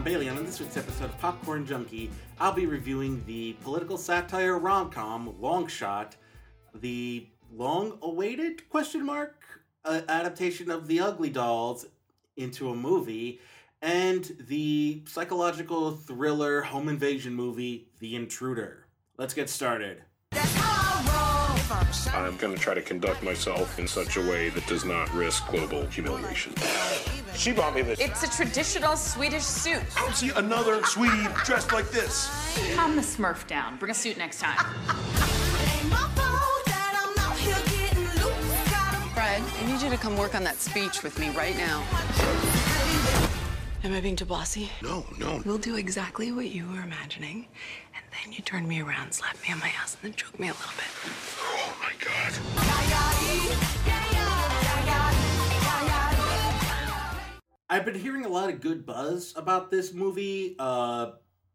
John Bailey, and on this week's episode of Popcorn Junkie, I'll be reviewing the political satire rom-com Long Shot, the long-awaited question mark uh, adaptation of The Ugly Dolls into a movie, and the psychological thriller home invasion movie The Intruder. Let's get started. I'm going to try to conduct myself in such a way that does not risk global humiliation. She bought me this. It's a traditional Swedish suit. I don't see another Swede dressed like this. Calm the smurf down. Bring a suit next time. Fred, I need you to come work on that speech with me right now. Am I being too bossy? No, no. We'll do exactly what you were imagining, and then you turn me around, slap me on my ass, and then choke me a little bit. Oh my God. I've been hearing a lot of good buzz about this movie. Uh,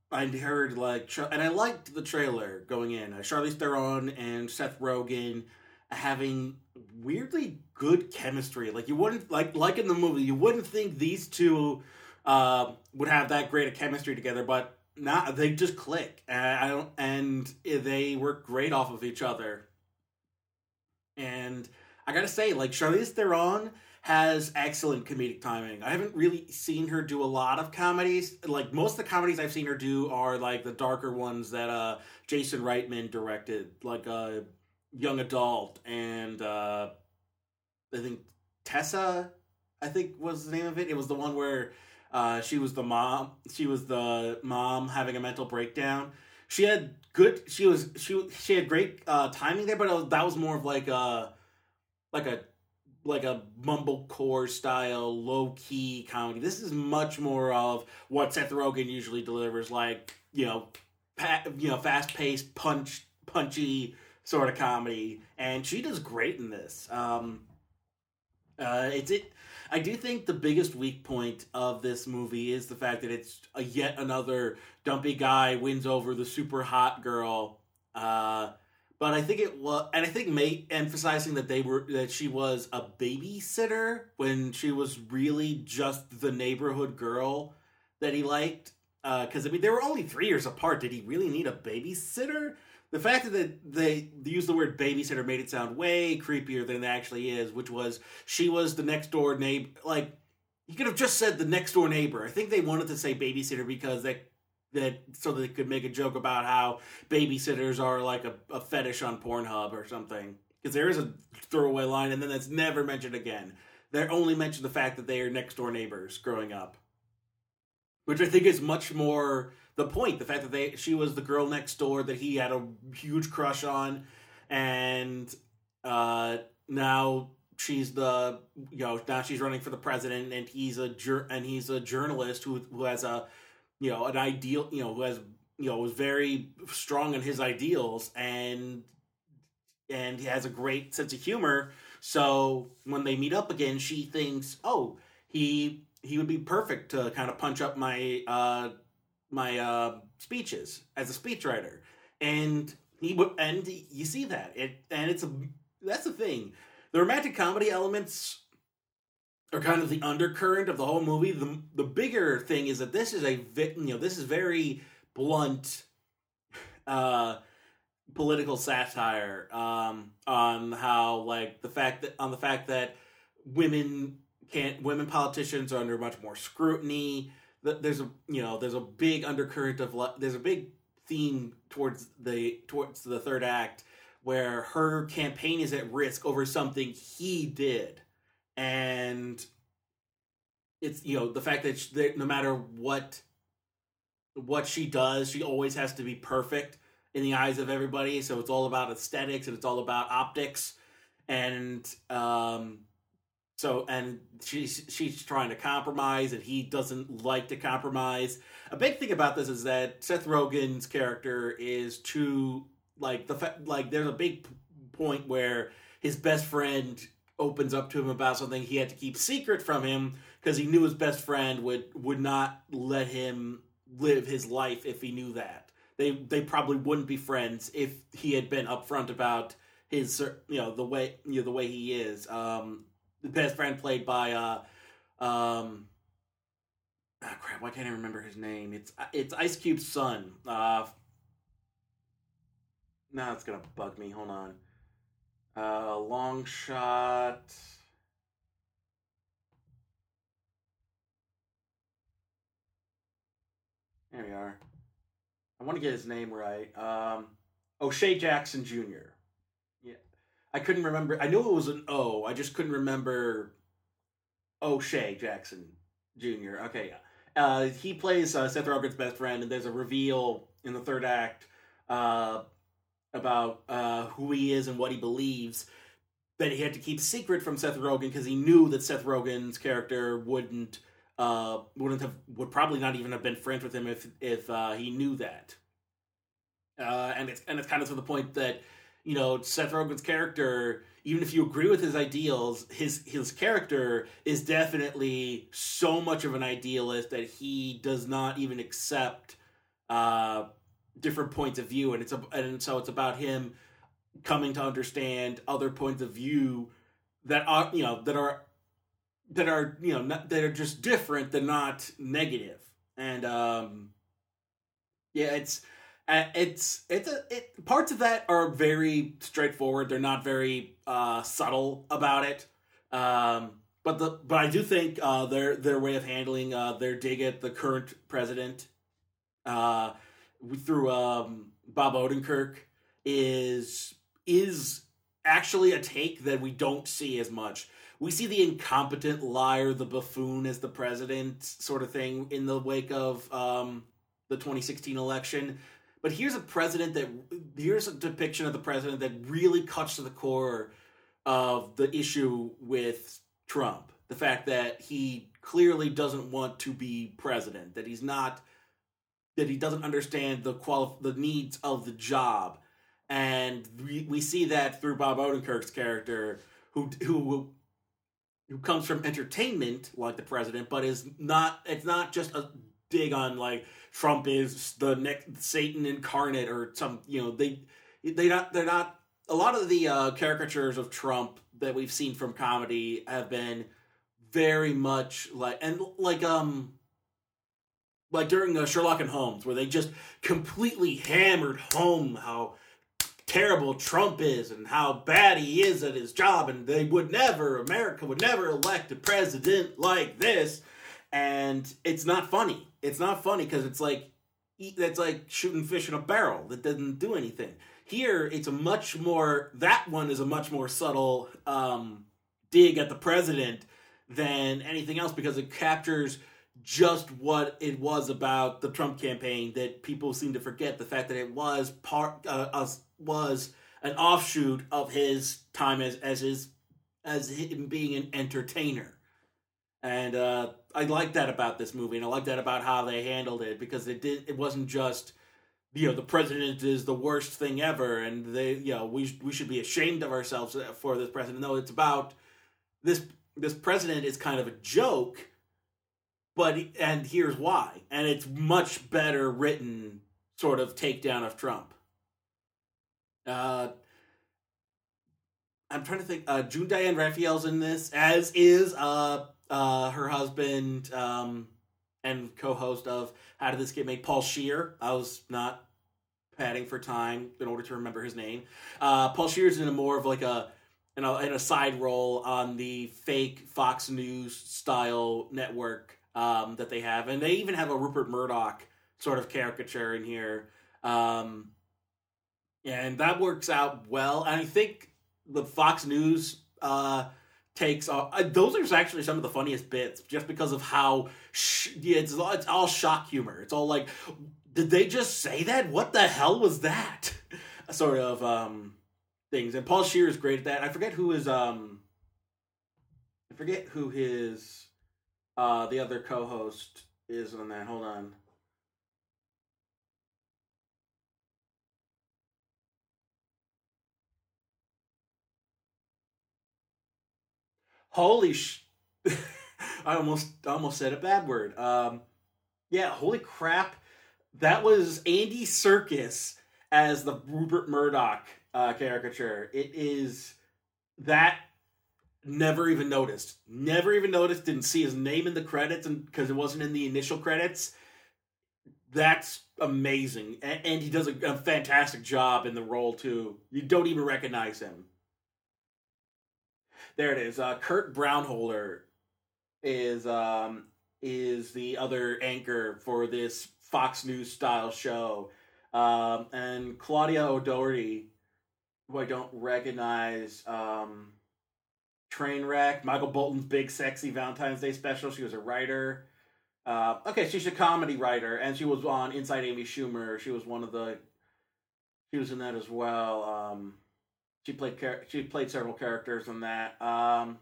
I heard like, tra- and I liked the trailer going in. Uh, Charlize Theron and Seth Rogen having weirdly good chemistry. Like you wouldn't like like in the movie, you wouldn't think these two uh, would have that great a chemistry together, but not they just click. And I don't, and they work great off of each other. And I gotta say, like Charlize Theron has excellent comedic timing. I haven't really seen her do a lot of comedies. Like most of the comedies I've seen her do are like the darker ones that uh Jason Reitman directed, like uh Young Adult and uh I think Tessa, I think was the name of it. It was the one where uh she was the mom she was the mom having a mental breakdown. She had good she was she she had great uh timing there, but was, that was more of like a like a like a mumblecore style, low key comedy. This is much more of what Seth Rogen usually delivers, like you know, pa- you know, fast paced, punch, punchy sort of comedy, and she does great in this. Um, uh, it's it. I do think the biggest weak point of this movie is the fact that it's a yet another dumpy guy wins over the super hot girl. Uh, but I think it was, and I think May emphasizing that they were that she was a babysitter when she was really just the neighborhood girl that he liked. Uh, because I mean, they were only three years apart. Did he really need a babysitter? The fact that they used the word babysitter made it sound way creepier than it actually is, which was she was the next door neighbor. Like you could have just said the next door neighbor. I think they wanted to say babysitter because that that so they could make a joke about how babysitters are like a, a fetish on Pornhub or something. Because there is a throwaway line, and then that's never mentioned again. They only mention the fact that they are next door neighbors growing up, which I think is much more the point. The fact that they she was the girl next door that he had a huge crush on, and uh, now she's the you know now she's running for the president, and he's a jur- and he's a journalist who who has a you know an ideal you know who has you know was very strong in his ideals and and he has a great sense of humor. So when they meet up again she thinks oh he he would be perfect to kind of punch up my uh my uh speeches as a speechwriter. And he and you see that. It and it's a that's the thing. The romantic comedy elements are kind of the undercurrent of the whole movie. The the bigger thing is that this is a you know this is very blunt uh political satire um on how like the fact that on the fact that women can't women politicians are under much more scrutiny Th- there's a you know there's a big undercurrent of there's a big theme towards the towards the third act where her campaign is at risk over something he did and it's you know the fact that, she, that no matter what what she does she always has to be perfect in the eyes of everybody. So it's all about aesthetics and it's all about optics. And um so and she's she's trying to compromise and he doesn't like to compromise. A big thing about this is that seth rogen's character is too like the fa- like there's a big point where his best friend opens up to him about something he had to keep secret from him because he knew his best friend would would not let him live his life if he knew that. They they probably wouldn't be friends if he had been upfront about his you know the way you know the way he is. Um, the best friend played by uh um ah, crap, why can't I remember his name? It's it's Ice Cube's son. Uh, now it's gonna bug me. Hold on. Uh, long shot. There we are. I want to get his name right. Um, O'Shea Jackson Jr. Yeah, I couldn't remember. I knew it was an O. I just couldn't remember O'Shea Jackson Jr. Okay, uh, he plays uh, Seth Rogen's best friend, and there's a reveal in the third act uh, about uh, who he is and what he believes that he had to keep secret from Seth Rogen because he knew that Seth Rogen's character wouldn't uh, wouldn't have would probably not even have been friends with him if if uh, he knew that. Uh, and it's and it's kind of to the point that you know Seth Rogen's character, even if you agree with his ideals, his his character is definitely so much of an idealist that he does not even accept uh, different points of view, and it's a, and so it's about him coming to understand other points of view that are you know that are that are you know not, that are just different they're not negative. And um yeah it's it's it's a it, parts of that are very straightforward. They're not very uh subtle about it. Um but the but i do think uh their their way of handling uh their dig at the current president uh through um bob odenkirk is is actually a take that we don't see as much we see the incompetent liar, the buffoon as the president sort of thing in the wake of um, the 2016 election. But here's a president that here's a depiction of the president that really cuts to the core of the issue with Trump. The fact that he clearly doesn't want to be president, that he's not that he doesn't understand the quali- the needs of the job. And we, we see that through Bob Odenkirk's character who who who comes from entertainment like the president, but is not. It's not just a dig on like Trump is the next Satan incarnate or some. You know they they not they're not. A lot of the uh, caricatures of Trump that we've seen from comedy have been very much like and like um like during uh, Sherlock and Holmes where they just completely hammered home how terrible Trump is and how bad he is at his job, and they would never, America would never elect a president like this. And it's not funny. It's not funny because it's like that's like shooting fish in a barrel that doesn't do anything. Here, it's a much more. That one is a much more subtle um, dig at the president than anything else because it captures just what it was about the Trump campaign that people seem to forget the fact that it was part uh, was an offshoot of his time as as his as him being an entertainer. And uh, I like that about this movie, and I like that about how they handled it because it did. It wasn't just, you know, the president is the worst thing ever, and they, you know, we we should be ashamed of ourselves for this president. No, it's about this. This president is kind of a joke, but and here's why, and it's much better written sort of takedown of Trump. Uh, I'm trying to think. Uh, June Diane Raphael's in this, as is uh, uh, her husband um, and co-host of How Did This Get Made, Paul Scheer. I was not padding for time in order to remember his name. Uh, Paul Scheer's in a more of like a in a, in a side role on the fake Fox News style network um, that they have, and they even have a Rupert Murdoch sort of caricature in here. Um, and that works out well. And I think the Fox News uh, takes uh, those are actually some of the funniest bits, just because of how sh- yeah, it's all, it's all shock humor. It's all like, did they just say that? What the hell was that? sort of um, things. And Paul Scheer is great at that. I forget who is um, I forget who his uh, the other co-host is on that. Hold on. holy sh I almost almost said a bad word. Um, yeah, holy crap. That was Andy Serkis as the Rupert Murdoch uh, caricature. It is that never even noticed. Never even noticed. Didn't see his name in the credits, and because it wasn't in the initial credits. That's amazing, and, and he does a, a fantastic job in the role too. You don't even recognize him. There it is. Uh, Kurt Braunohler is um, is the other anchor for this Fox News style show, um, and Claudia O'Doherty, who I don't recognize. Um, Trainwreck, Michael Bolton's big sexy Valentine's Day special. She was a writer. Uh, okay, she's a comedy writer, and she was on Inside Amy Schumer. She was one of the. She was in that as well. Um, she played she played several characters in that. Um,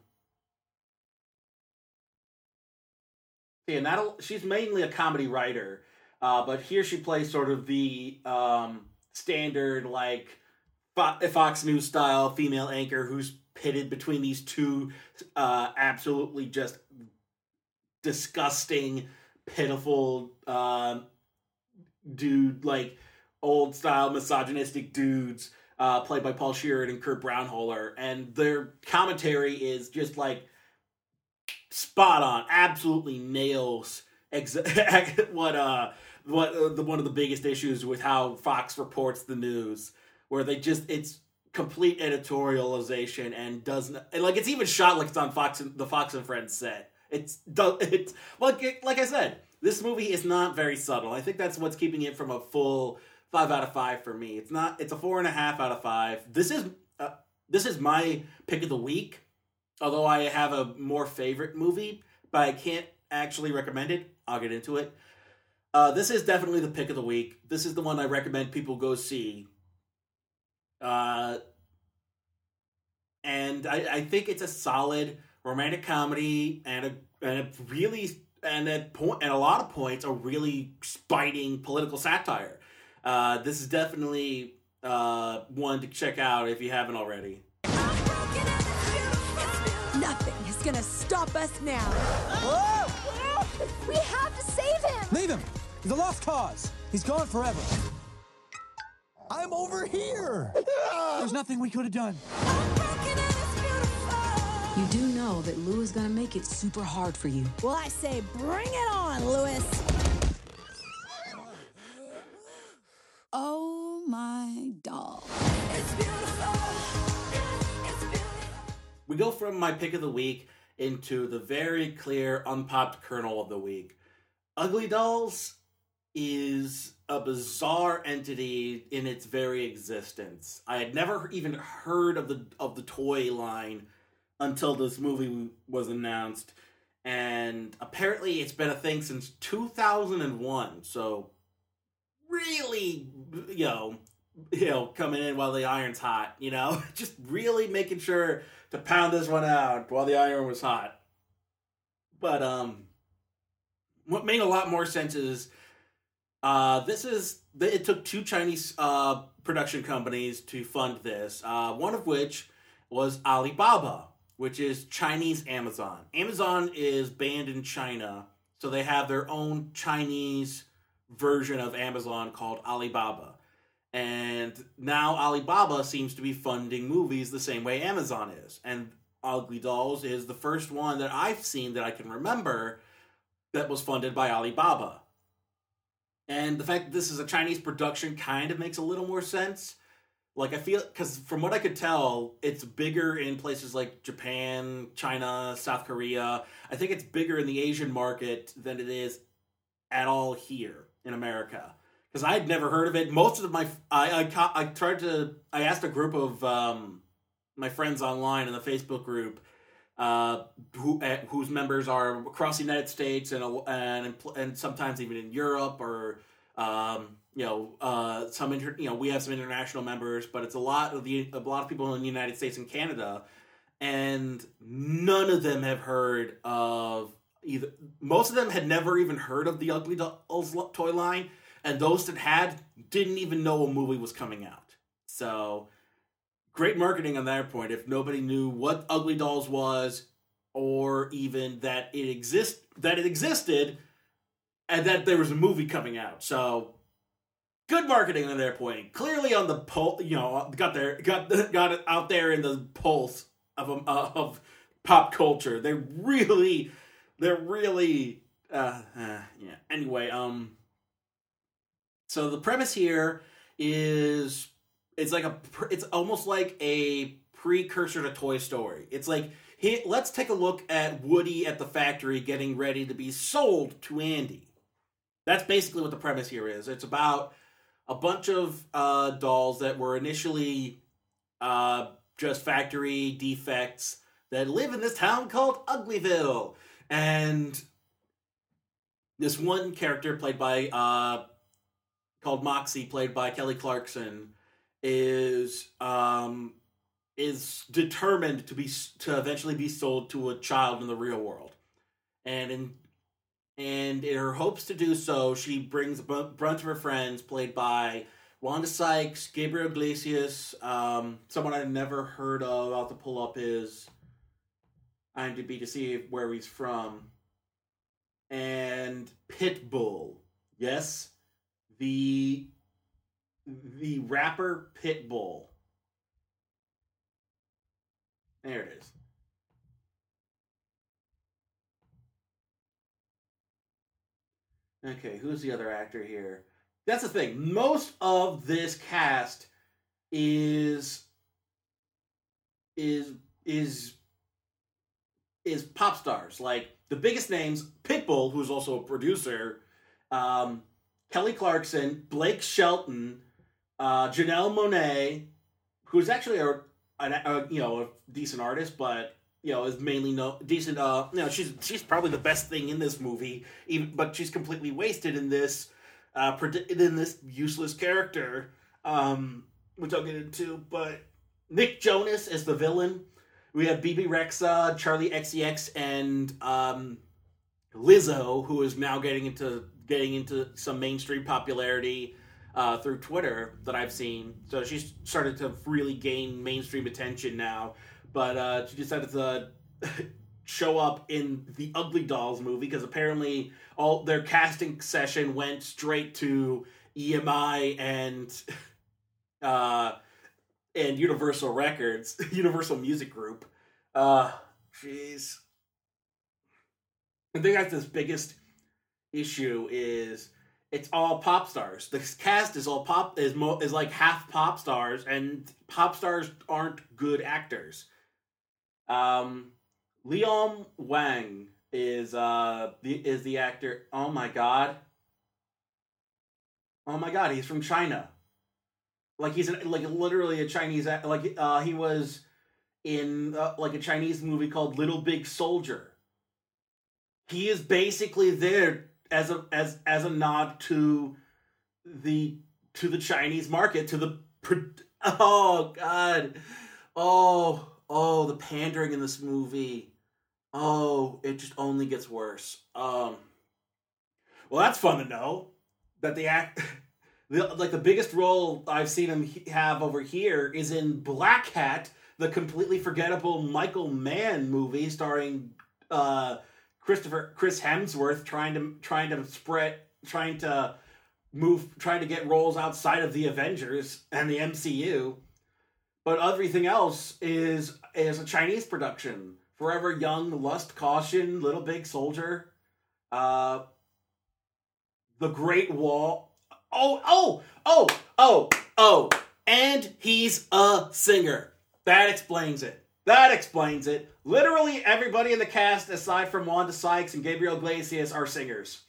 yeah, not she's mainly a comedy writer, uh, but here she plays sort of the um, standard like Fox News style female anchor who's pitted between these two uh, absolutely just disgusting, pitiful uh, dude like old style misogynistic dudes uh, played by Paul Sheeran and Kurt Braunohler, and their commentary is just like spot on, absolutely nails ex- what uh what uh, the one of the biggest issues with how Fox reports the news, where they just it's complete editorialization and doesn't and like it's even shot like it's on Fox and the Fox and Friends set. It's it's like like I said, this movie is not very subtle. I think that's what's keeping it from a full five out of five for me. It's not. It's a four and a half out of five. This is uh, this is my pick of the week. Although I have a more favorite movie, but I can't actually recommend it. I'll get into it. Uh, this is definitely the pick of the week. This is the one I recommend people go see. Uh, and I, I think it's a solid romantic comedy and a and a really and at point and a lot of points a really spiting political satire. Uh, this is definitely uh, one to check out if you haven't already. Nothing is gonna stop us now. We have to save him! Leave him! He's a lost cause. He's gone forever. I'm over here! There's nothing we could have done. You do know that Lou is gonna make it super hard for you. Well, I say, bring it on, Lewis. Oh my doll. We go from my pick of the week into the very clear unpopped kernel of the week. Ugly Dolls is a bizarre entity in its very existence. I had never even heard of the of the toy line until this movie was announced, and apparently it's been a thing since 2001. So really, you know, you know, coming in while the iron's hot, you know, just really making sure to pound this one out while the iron was hot. But um, what made a lot more sense is uh, this is it took two Chinese uh, production companies to fund this. Uh, one of which was Alibaba, which is Chinese Amazon. Amazon is banned in China, so they have their own Chinese version of Amazon called Alibaba. And now Alibaba seems to be funding movies the same way Amazon is. And Ugly Dolls is the first one that I've seen that I can remember that was funded by Alibaba. And the fact that this is a Chinese production kind of makes a little more sense. Like, I feel, because from what I could tell, it's bigger in places like Japan, China, South Korea. I think it's bigger in the Asian market than it is at all here in America because I had never heard of it. Most of my I, I I tried to I asked a group of um, my friends online in the Facebook group uh, who uh, whose members are across the United States and and and sometimes even in Europe or um, you know uh, some inter, you know we have some international members, but it's a lot of the a lot of people in the United States and Canada, and none of them have heard of either. Most of them had never even heard of the Ugly Dolls toy line and those that had didn't even know a movie was coming out. So great marketing on that point. If nobody knew what Ugly Dolls was, or even that it exist that it existed, and that there was a movie coming out. So good marketing on their point. Clearly on the pulse, you know, got there got got it out there in the pulse of uh, of pop culture. They really, they're really, uh, uh, yeah. Anyway, um, so the premise here is it's like a it's almost like a precursor to Toy Story. It's like he, let's take a look at Woody at the factory getting ready to be sold to Andy. That's basically what the premise here is. It's about a bunch of uh, dolls that were initially uh, just factory defects that live in this town called Uglyville. And this one character played by uh, called Moxie, played by Kelly Clarkson, is um, is determined to be to eventually be sold to a child in the real world, and in and in her hopes to do so, she brings a bunch of her friends, played by Wanda Sykes, Gabriel Iglesias, um, someone I've never heard of. I'll have to pull up his IMDb to see where he's from, and Pitbull. Yes, the the rapper Pitbull. There it is. Okay, who's the other actor here? That's the thing. Most of this cast is is is is pop stars. Like the biggest names, Pitbull, who's also a producer, um, Kelly Clarkson, Blake Shelton, uh, Janelle Monáe, who's actually a, a, a, you know a decent artist, but you know is mainly no decent. Uh, you know she's she's probably the best thing in this movie, even but she's completely wasted in this uh, in this useless character, um, which I'll get into. But Nick Jonas is the villain. We have Bebe Rexha, Charli XCX, and um, Lizzo, who is now getting into getting into some mainstream popularity uh, through Twitter that I've seen. So she's started to really gain mainstream attention now. But uh, she decided to show up in the Ugly Dolls movie because apparently all their casting session went straight to EMI and uh, and Universal Records, Universal Music Group. Uh, jeez. I think that's this biggest issue is it's all pop stars. The cast is all pop is mo, is like half pop stars, and pop stars aren't good actors. Um, Leehom Wang is uh the is the actor. Oh my god. Oh my god, he's from China. Like he's an, like literally a Chinese like uh he was in uh, like a Chinese movie called Little Big Soldier. He is basically there as a as as a nod to the to the Chinese market to the oh god. Oh oh the pandering in this movie. Oh it just only gets worse. Um well that's fun to know that the act the, like the biggest role I've seen him have over here is in Blackhat the completely forgettable Michael Mann movie starring uh Christopher Chris Hemsworth trying to trying to spread trying to move trying to get roles outside of the Avengers and the MCU. But everything else is is a Chinese production. Forever Young, Lust, Caution, Little Big Soldier, uh, The Great Wall. Oh, oh, oh, oh, oh, and he's a singer. That explains it. That explains it. Literally everybody in the cast, aside from Wanda Sykes and Gabriel Iglesias, are singers.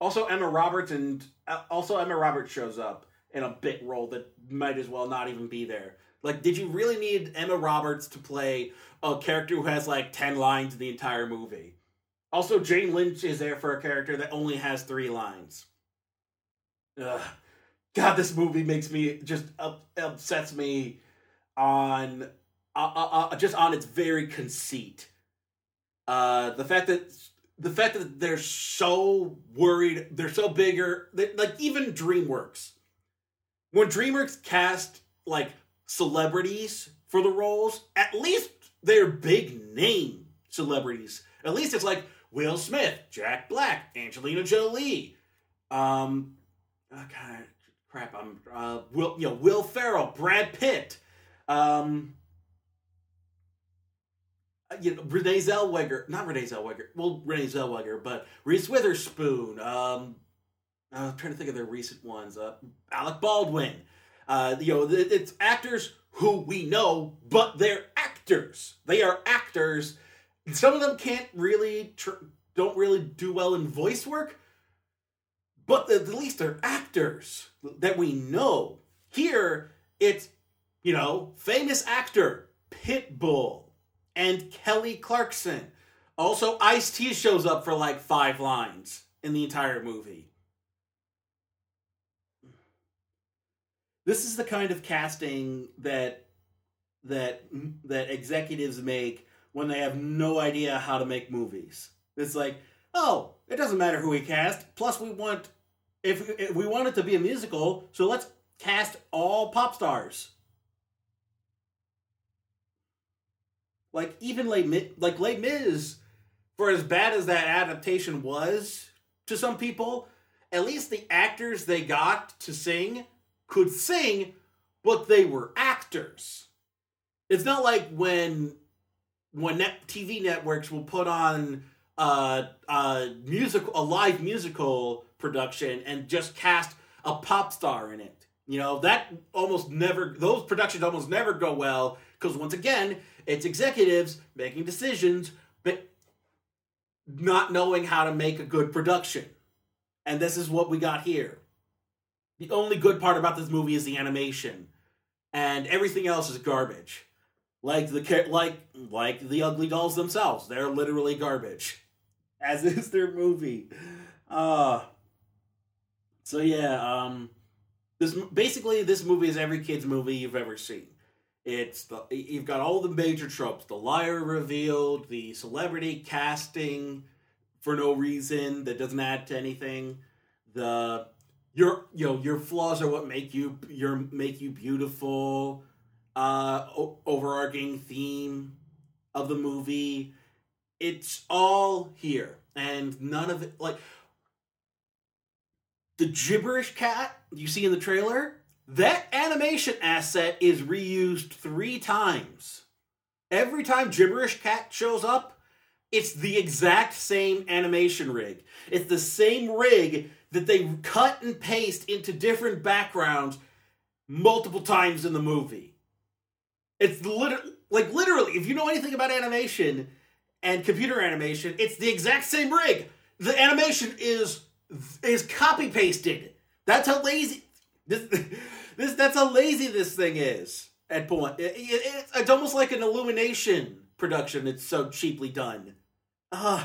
Also, Emma Roberts and uh, also Emma Roberts shows up in a bit role that might as well not even be there. Like, did you really need Emma Roberts to play a character who has like ten lines in the entire movie? Also, Jane Lynch is there for a character that only has three lines. Ugh. God, this movie makes me just up, upsets me on uh, uh, uh, just on its very conceit. Uh, the fact that the fact that they're so worried, they're so bigger, they, like even DreamWorks. When DreamWorks cast like celebrities for the roles, at least they're big name celebrities. At least it's like Will Smith, Jack Black, Angelina Jolie. Um, oh God, crap. I'm uh, Will, you know, Will Ferrell, Brad Pitt. Um, you know, Renee Zellweger, not Renee Zellweger, well, Renee Zellweger, but Reese Witherspoon. Um, I'm trying to think of their recent ones. Uh, Alec Baldwin. Uh, you know, it's actors who we know, but they're actors. They are actors. Some of them can't really, tr- don't really do well in voice work, but at least they're actors that we know. Here, it's, you know, famous actor Pitbull and Kelly Clarkson. Also, Ice T shows up for like five lines in the entire movie. This is the kind of casting that that that executives make when they have no idea how to make movies. It's like, oh, it doesn't matter who we cast. Plus, we want if, if we want it to be a musical, so let's cast all pop stars. Like even Mi- like Les Mis, for as bad as that adaptation was to some people, at least the actors they got to sing could sing, but they were actors. It's not like when when net TV networks will put on uh, a musical, a live musical production, and just cast a pop star in it. You know that almost never; those productions almost never go well because once again, it's executives making decisions, but not knowing how to make a good production. And this is what we got here. The only good part about this movie is the animation, and everything else is garbage. Like the like like the ugly dolls themselves, they're literally garbage, as is their movie. Uh so yeah, um, this basically this movie is every kid's movie you've ever seen. It's the you've got all the major tropes: the liar revealed, the celebrity casting for no reason that doesn't add to anything, the your you know your flaws are what make you your make you beautiful uh o- overarching theme of the movie. It's all here and none of it like the gibberish cat you see in the trailer that animation asset is reused three times. Every time gibberish cat shows up it's the exact same animation rig. It's the same rig that they cut and paste into different backgrounds multiple times in the movie. It's literally like literally if you know anything about animation and computer animation it's the exact same rig. The animation is is copy pasted that's how lazy this this that's how lazy this thing is at point. It, it- it's, almost like an illumination production it's so cheaply done. Uh,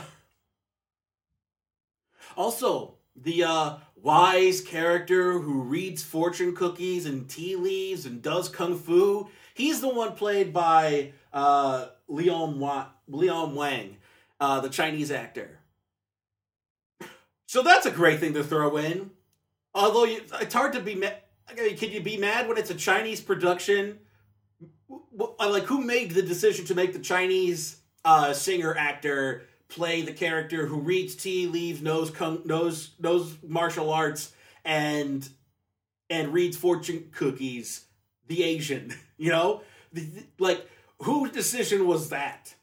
also the uh wise character who reads fortune cookies and tea leaves and does kung fu he's the one played by uh leehom, leehom wang uh the chinese actor. So that's a great thing to throw in. Although you, it's hard to be mad can you be mad when it's a chinese production. Like who made the decision to make the chinese uh singer actor play the character who reads tea leaves knows kung, knows knows martial arts and and reads fortune cookies? The asian you know? The- like whose decision was that?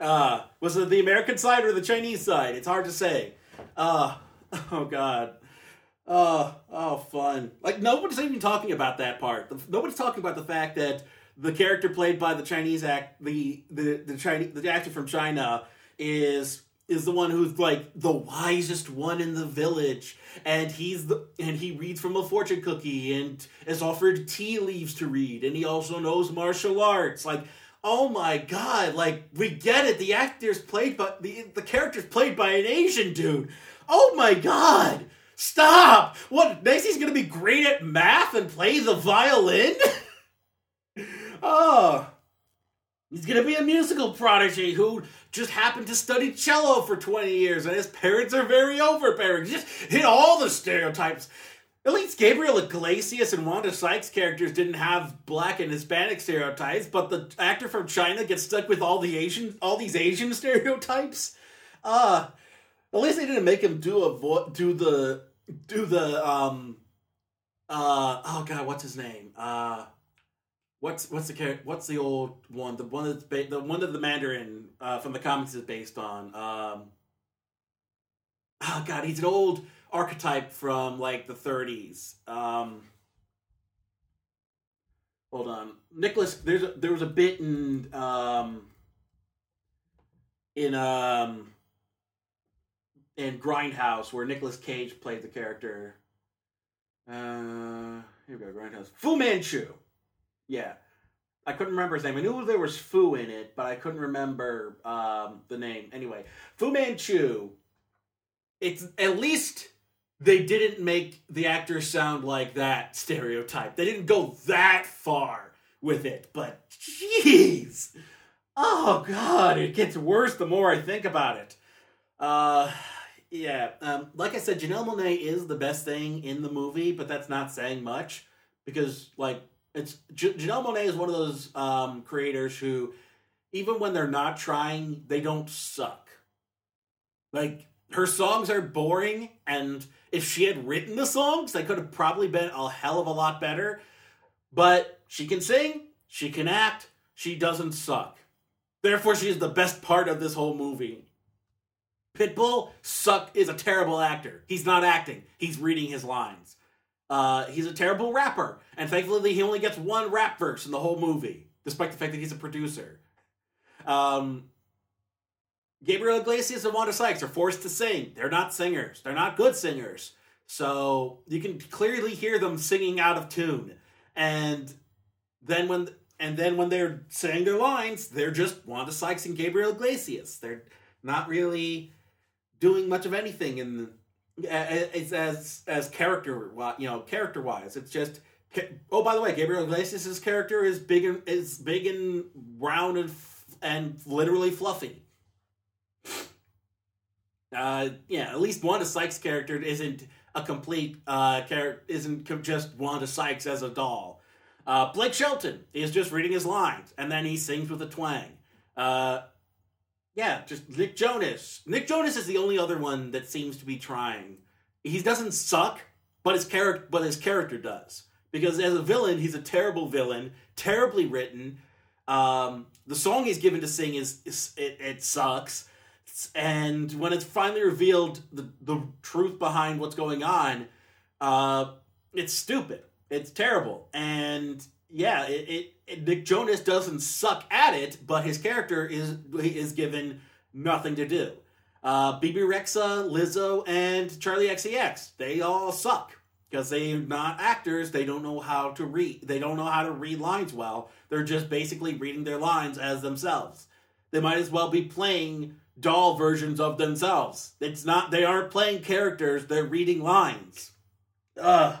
Uh was it the american side or the chinese side? It's hard to say. Uh oh god Oh, oh, fun! Like nobody's even talking about that part. Nobody's talking about the fact that the character played by the Chinese act, the the the Chinese the actor from China is is the one who's like the wisest one in the village, and he's the and he reads from a fortune cookie and is offered tea leaves to read, and he also knows martial arts. Like, oh my god! Like we get it. The actor's played by the the character's played by an Asian dude. Oh my god! Stop! What? Macy's gonna be great at math and play the violin? oh. He's gonna be a musical prodigy who just happened to study cello for 20 years and his parents are very overbearing. Just hit all the stereotypes. At least Gabriel Iglesias and Wanda Sykes characters didn't have black and Hispanic stereotypes, but the actor from China gets stuck with all the Asian all these Asian stereotypes. Uh at least they didn't make him do a vo- do the do the um uh oh god what's his name uh what's what's the character what's the old one? The one that's ba- the one that the Mandarin uh, from the comics is based on. Um, oh God, he's an old archetype from like the 30s. Um, hold on, Nicholas. There's a, there was a bit in um, in um, in Grindhouse where Nicolas Cage played the character. Uh, here we go, Grindhouse. Fu Manchu. Yeah. I couldn't remember his name. I knew there was Fu in it, but I couldn't remember um, the name. Anyway, Fu Manchu. It's at least they didn't make the actor sound like that stereotype. They didn't go that far with it, but jeez. Oh god, it gets worse the more I think about it. Uh yeah, um, like I said, Janelle Monáe is the best thing in the movie, but that's not saying much because, like, it's J- Janelle Monáe is one of those um, creators who, even when they're not trying, they don't suck. Like her songs are boring, and if she had written the songs, they could have probably been a hell of a lot better. But she can sing, she can act, she doesn't suck. Therefore, she is the best part of this whole movie. Pitbull suck is a terrible actor. He's not acting. He's reading his lines. Uh, he's a terrible rapper, and thankfully he only gets one rap verse in the whole movie, despite the fact that he's a producer. Um, Gabriel Iglesias and Wanda Sykes are forced to sing. They're not singers. They're not good singers. So you can clearly hear them singing out of tune. And then when and then when they're saying their lines, they're just Wanda Sykes and Gabriel Iglesias. They're not really doing much of anything in it's as as character you know character wise. It's just oh by the way, Gabriel Iglesias' character is big and is big and round and and literally fluffy. Uh, yeah, at least Wanda Sykes' character isn't a complete uh character, isn't just Wanda Sykes as a doll. Uh, Blake Shelton is just reading his lines and then he sings with a twang. Uh, yeah, just Nick Jonas. Nick Jonas is the only other one that seems to be trying. He doesn't suck, but his character, but his character does. Because as a villain, he's a terrible villain, terribly written. Um, the song he's given to sing is, is it, it sucks and when it's finally revealed the, the truth behind what's going on uh it's stupid it's terrible and yeah it, it, it, nick jonas doesn't suck at it but his character is is given nothing to do uh bebe rexha lizzo and charli xcx they all suck because they're not actors they don't know how to read they don't know how to read lines well they're just basically reading their lines as themselves they might as well be playing doll versions of themselves. It's not they aren't playing characters, they're reading lines. Ugh.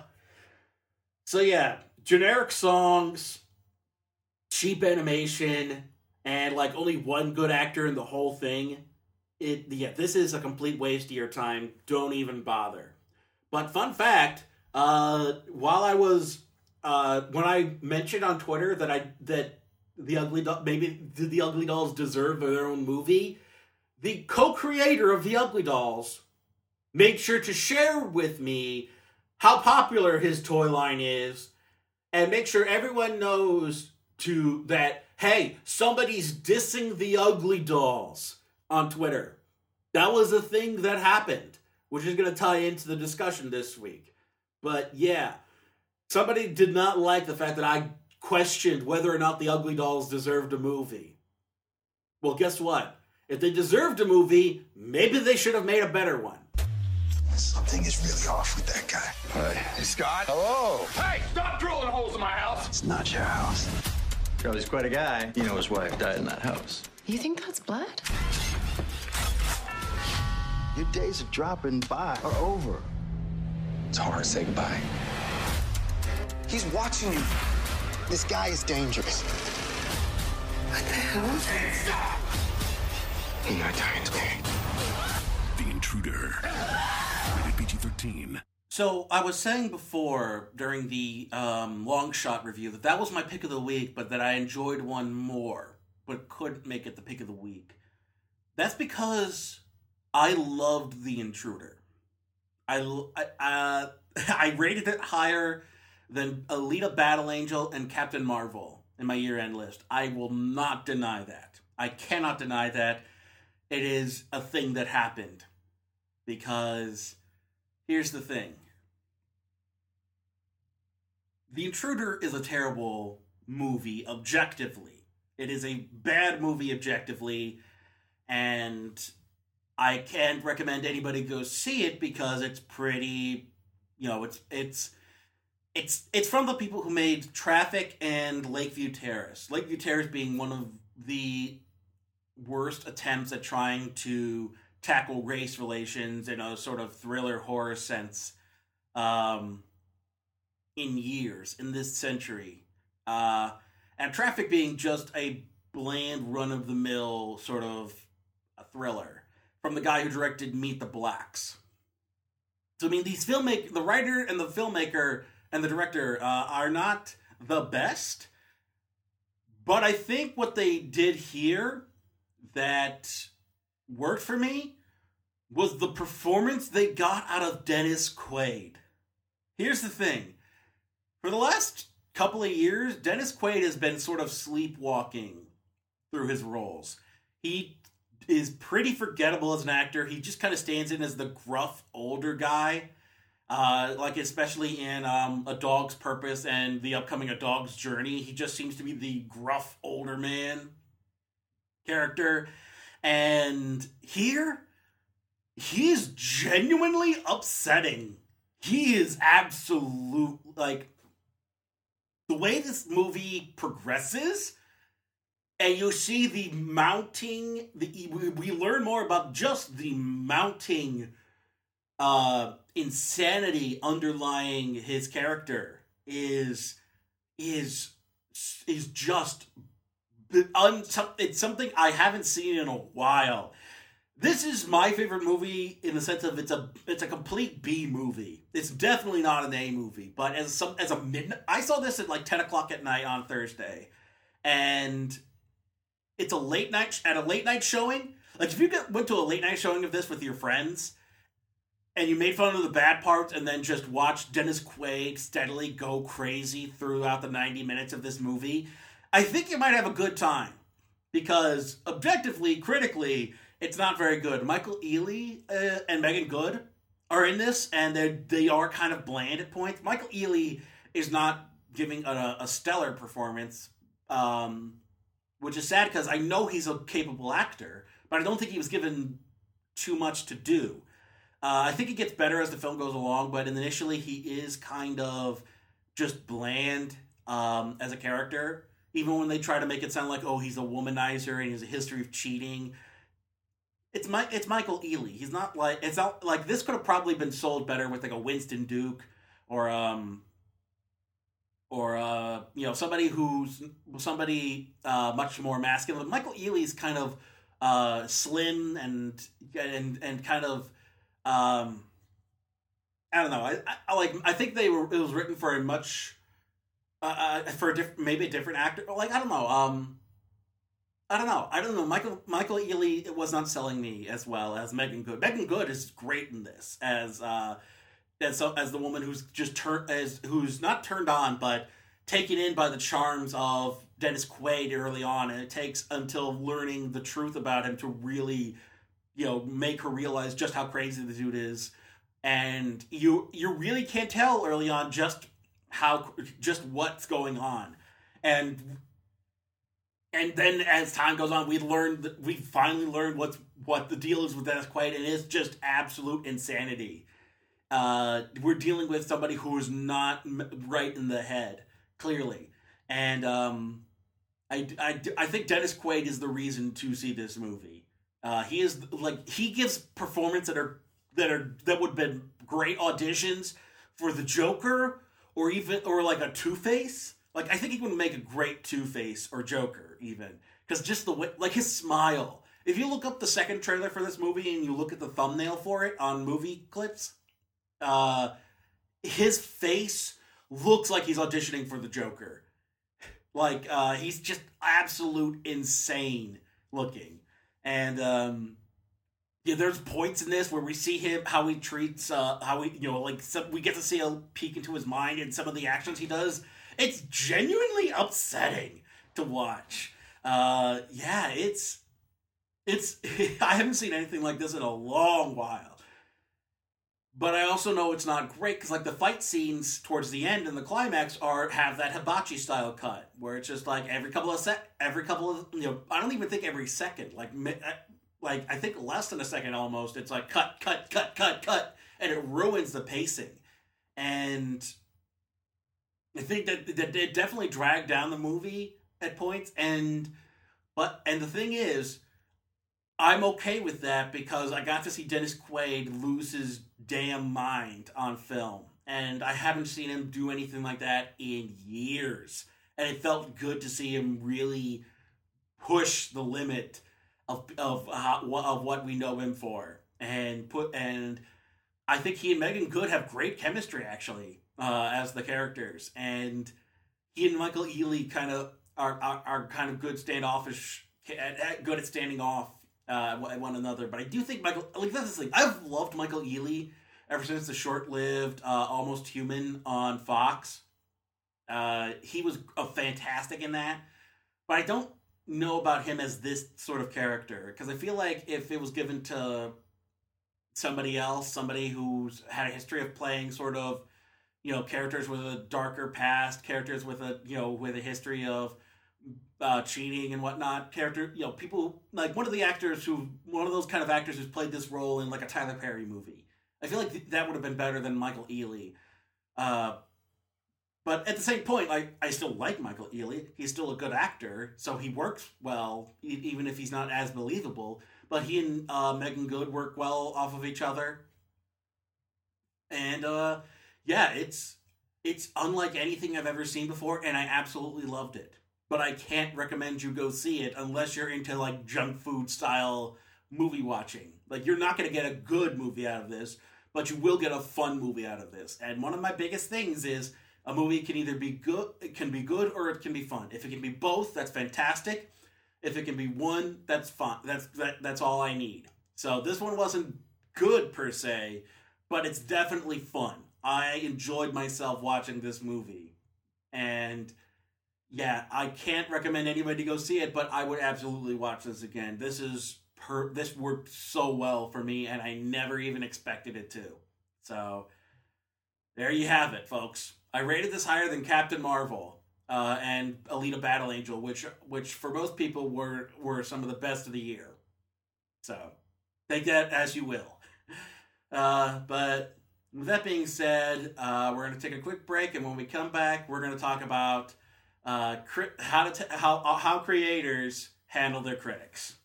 So yeah, generic songs, cheap animation, and like only one good actor in the whole thing. It yeah, this is a complete waste of your time. Don't even bother. But fun fact, uh while I was uh when I mentioned on Twitter that I that the ugly maybe did the ugly dolls deserve their own movie the co-creator of the ugly dolls made sure to share with me how popular his toy line is and make sure everyone knows to that hey somebody's dissing the ugly dolls on twitter that was a thing that happened which is going to tie into the discussion this week but yeah somebody did not like the fact that i questioned whether or not the ugly dolls deserved a movie well guess what if they deserved a movie, maybe they should have made a better one. Something is really off with that guy. Hey, Scott. Hello. Hey, stop drilling holes in my house. It's not your house. Charlie's quite a guy. You know his wife died in that house. You think that's blood? Your days of dropping by are over. It's hard to say goodbye. He's watching you. This guy is dangerous. What the hell? You're not dying today. The Intruder. Rated PG-13. So I was saying before during the um, long shot review that that was my pick of the week, but that I enjoyed one more, but couldn't make it the pick of the week. That's because I loved The Intruder. I I, uh, I rated it higher than Alita Battle Angel and Captain Marvel. in my year end list. I will not deny that. I cannot deny that it is a thing that happened. Because here's the thing The Intruder is a terrible movie objectively. It is a bad movie objectively, and I can't recommend anybody go see it because it's pretty, you know, it's it's it's it's from the people who made Traffik and Lakeview Terrace. Lakeview Terrace being one of the worst attempts at trying to tackle race relations in a sort of thriller horror sense um, in years in this century. Uh, and Traffik being just a bland, run of the mill sort of a thriller from the guy who directed Meet the Blacks. So I mean, these filmmaker, the writer and the filmmaker and the director uh, are not the best, but I think what they did here that worked for me was the performance they got out of Dennis Quaid. Here's the thing: for the last couple of years, Dennis Quaid has been sort of sleepwalking through his roles. He is pretty forgettable as an actor. He just kind of stands in as the gruff older guy. Uh, like especially in um, A Dog's Purpose and the upcoming A Dog's Journey, he just seems to be the gruff older man character. And here, he is genuinely upsetting. He is absolute like the way this movie progresses and you see the mounting the we learn more about just the mounting uh insanity underlying his character is is is just it's something I haven't seen in a while. This is my favorite movie in the sense of it's a it's a complete B movie. It's definitely not an A movie, but as some as a midnight, I saw this at like ten o'clock at night on Thursday, and it's a late night at a late night showing. Like if you get, went to a late night showing of this with your friends, and you made fun of the bad parts, and then just watched Dennis Quaid steadily go crazy throughout the ninety minutes of this movie, I think you might have a good time because objectively, critically, it's not very good. Michael Ealy uh, and Meagan Good are in this, and they they are kind of bland at points. Michael Ealy is not giving a, a stellar performance, um, which is sad because I know he's a capable actor, but I don't think he was given too much to do. Uh, I think it gets better as the film goes along, but initially he is kind of just bland um, as a character. Even when they try to make it sound like, oh, he's a womanizer and he has a history of cheating, it's my it's Michael Ealy. He's not like it's not like this could have probably been sold better with like a Winston Duke or um or uh you know somebody who's somebody uh much more masculine. Michael Ealy's kind of uh slim and and and kind of um I don't know. I, I like I think they were it was written for a much uh, uh for a different maybe a different actor. Like I don't know. Um I don't know. I don't know. Michael Michael Ealy was not selling me as well as Meagan Good. Meagan Good is great in this as uh as as the woman who's just turned as who's not turned on but taken in by the charms of Dennis Quaid early on, and it takes until learning the truth about him to really, you know, make her realize just how crazy the dude is. And you you really can't tell early on just how just what's going on. And and then as time goes on, we learned we finally learned what's what the deal is with Dennis Quaid, and it's just absolute insanity. Uh, we're dealing with somebody who is not right in the head, clearly, and um, I, I, I think Dennis Quaid is the reason to see this movie. Uh, he is like he gives performance that are that are that would have been great auditions for the Joker or even or like a Two Face. Like I think he would make a great Two Face or Joker even because just the way, like his smile. If you look up the second trailer for this movie and you look at the thumbnail for it on movie clips, uh, his face looks like he's auditioning for the Joker. Like uh, he's just absolute insane looking, and um, yeah, there's points in this where we see him how he treats uh, how he you know like some, we get to see a peek into his mind and some of the actions he does. It's genuinely upsetting to watch. Uh, yeah, it's it's I haven't seen anything like this in a long while. But I also know it's not great because like the fight scenes towards the end and the climax are have that hibachi style cut where it's just like every couple of sec every couple of you know I don't even think every second like like I think less than a second almost it's like cut cut cut cut cut and it ruins the pacing and I think that, that it definitely dragged down the movie at points and but and the thing is I'm okay with that because I got to see Dennis Quaid lose his damn mind on film. And I haven't seen him do anything like that in years. And it felt good to see him really push the limit of of how, of what we know him for. And put and I think he and Meagan Good have great chemistry actually uh, as the characters. And he and Michael Ealy kind of are, are, are kind of good standoffish, good at standing off uh, one another. But I do think Michael, like that's the thing. I've loved Michael Ealy ever since the short-lived uh, Almost Human on Fox. Uh, he was a fantastic in that, but I don't know about him as this sort of character because I feel like if it was given to somebody else, somebody who's had a history of playing sort of, you know, characters with a darker past, characters with a you know with a history of uh, cheating and whatnot. Character, you know, people like one of the actors who, one of those kind of actors who's played this role in like a Tyler Perry movie. I feel like th- that would have been better than Michael Ealy. Uh, but at the same point, like I still like Michael Ealy. He's still a good actor, so he works well, even if he's not as believable. But he and uh, Meagan Good work well off of each other, and uh, yeah, it's it's unlike anything I've ever seen before, and I absolutely loved it but I can't recommend you go see it unless you're into like junk food style movie watching. Like you're not going to get a good movie out of this, but you will get a fun movie out of this. And one of my biggest things is a movie can either be good, it can be good or it can be fun. If it can be both, that's fantastic. If it can be one, that's fun. That's that, that's all I need. So this one wasn't good per se, but it's definitely fun. I enjoyed myself watching this movie. And yeah, I can't recommend anybody to go see it, but I would absolutely watch this again. This is per this worked so well for me, and I never even expected it to. So there you have it, folks. I rated this higher than Captain Marvel uh, and Alita Battle Angel, which which for most people were were some of the best of the year. So take that as you will. Uh, but with that being said, uh, we're going to take a quick break, and when we come back, we're going to talk about uh, how to t- how how creators handle their critics.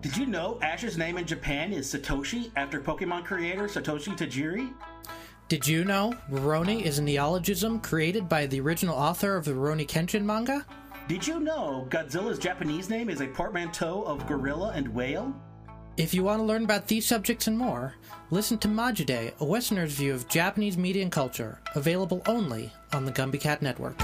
Did you know Ash's name in Japan is Satoshi after Pokemon creator Satoshi Tajiri? Did you know Rurouni is a neologism created by the original author of the Rurouni Kenshin manga? Did you know Godzilla's Japanese name is a portmanteau of gorilla and whale? If you want to learn about these subjects and more, listen to Majide, a Westerner's view of Japanese media and culture, available only on the Gumby Cat Network.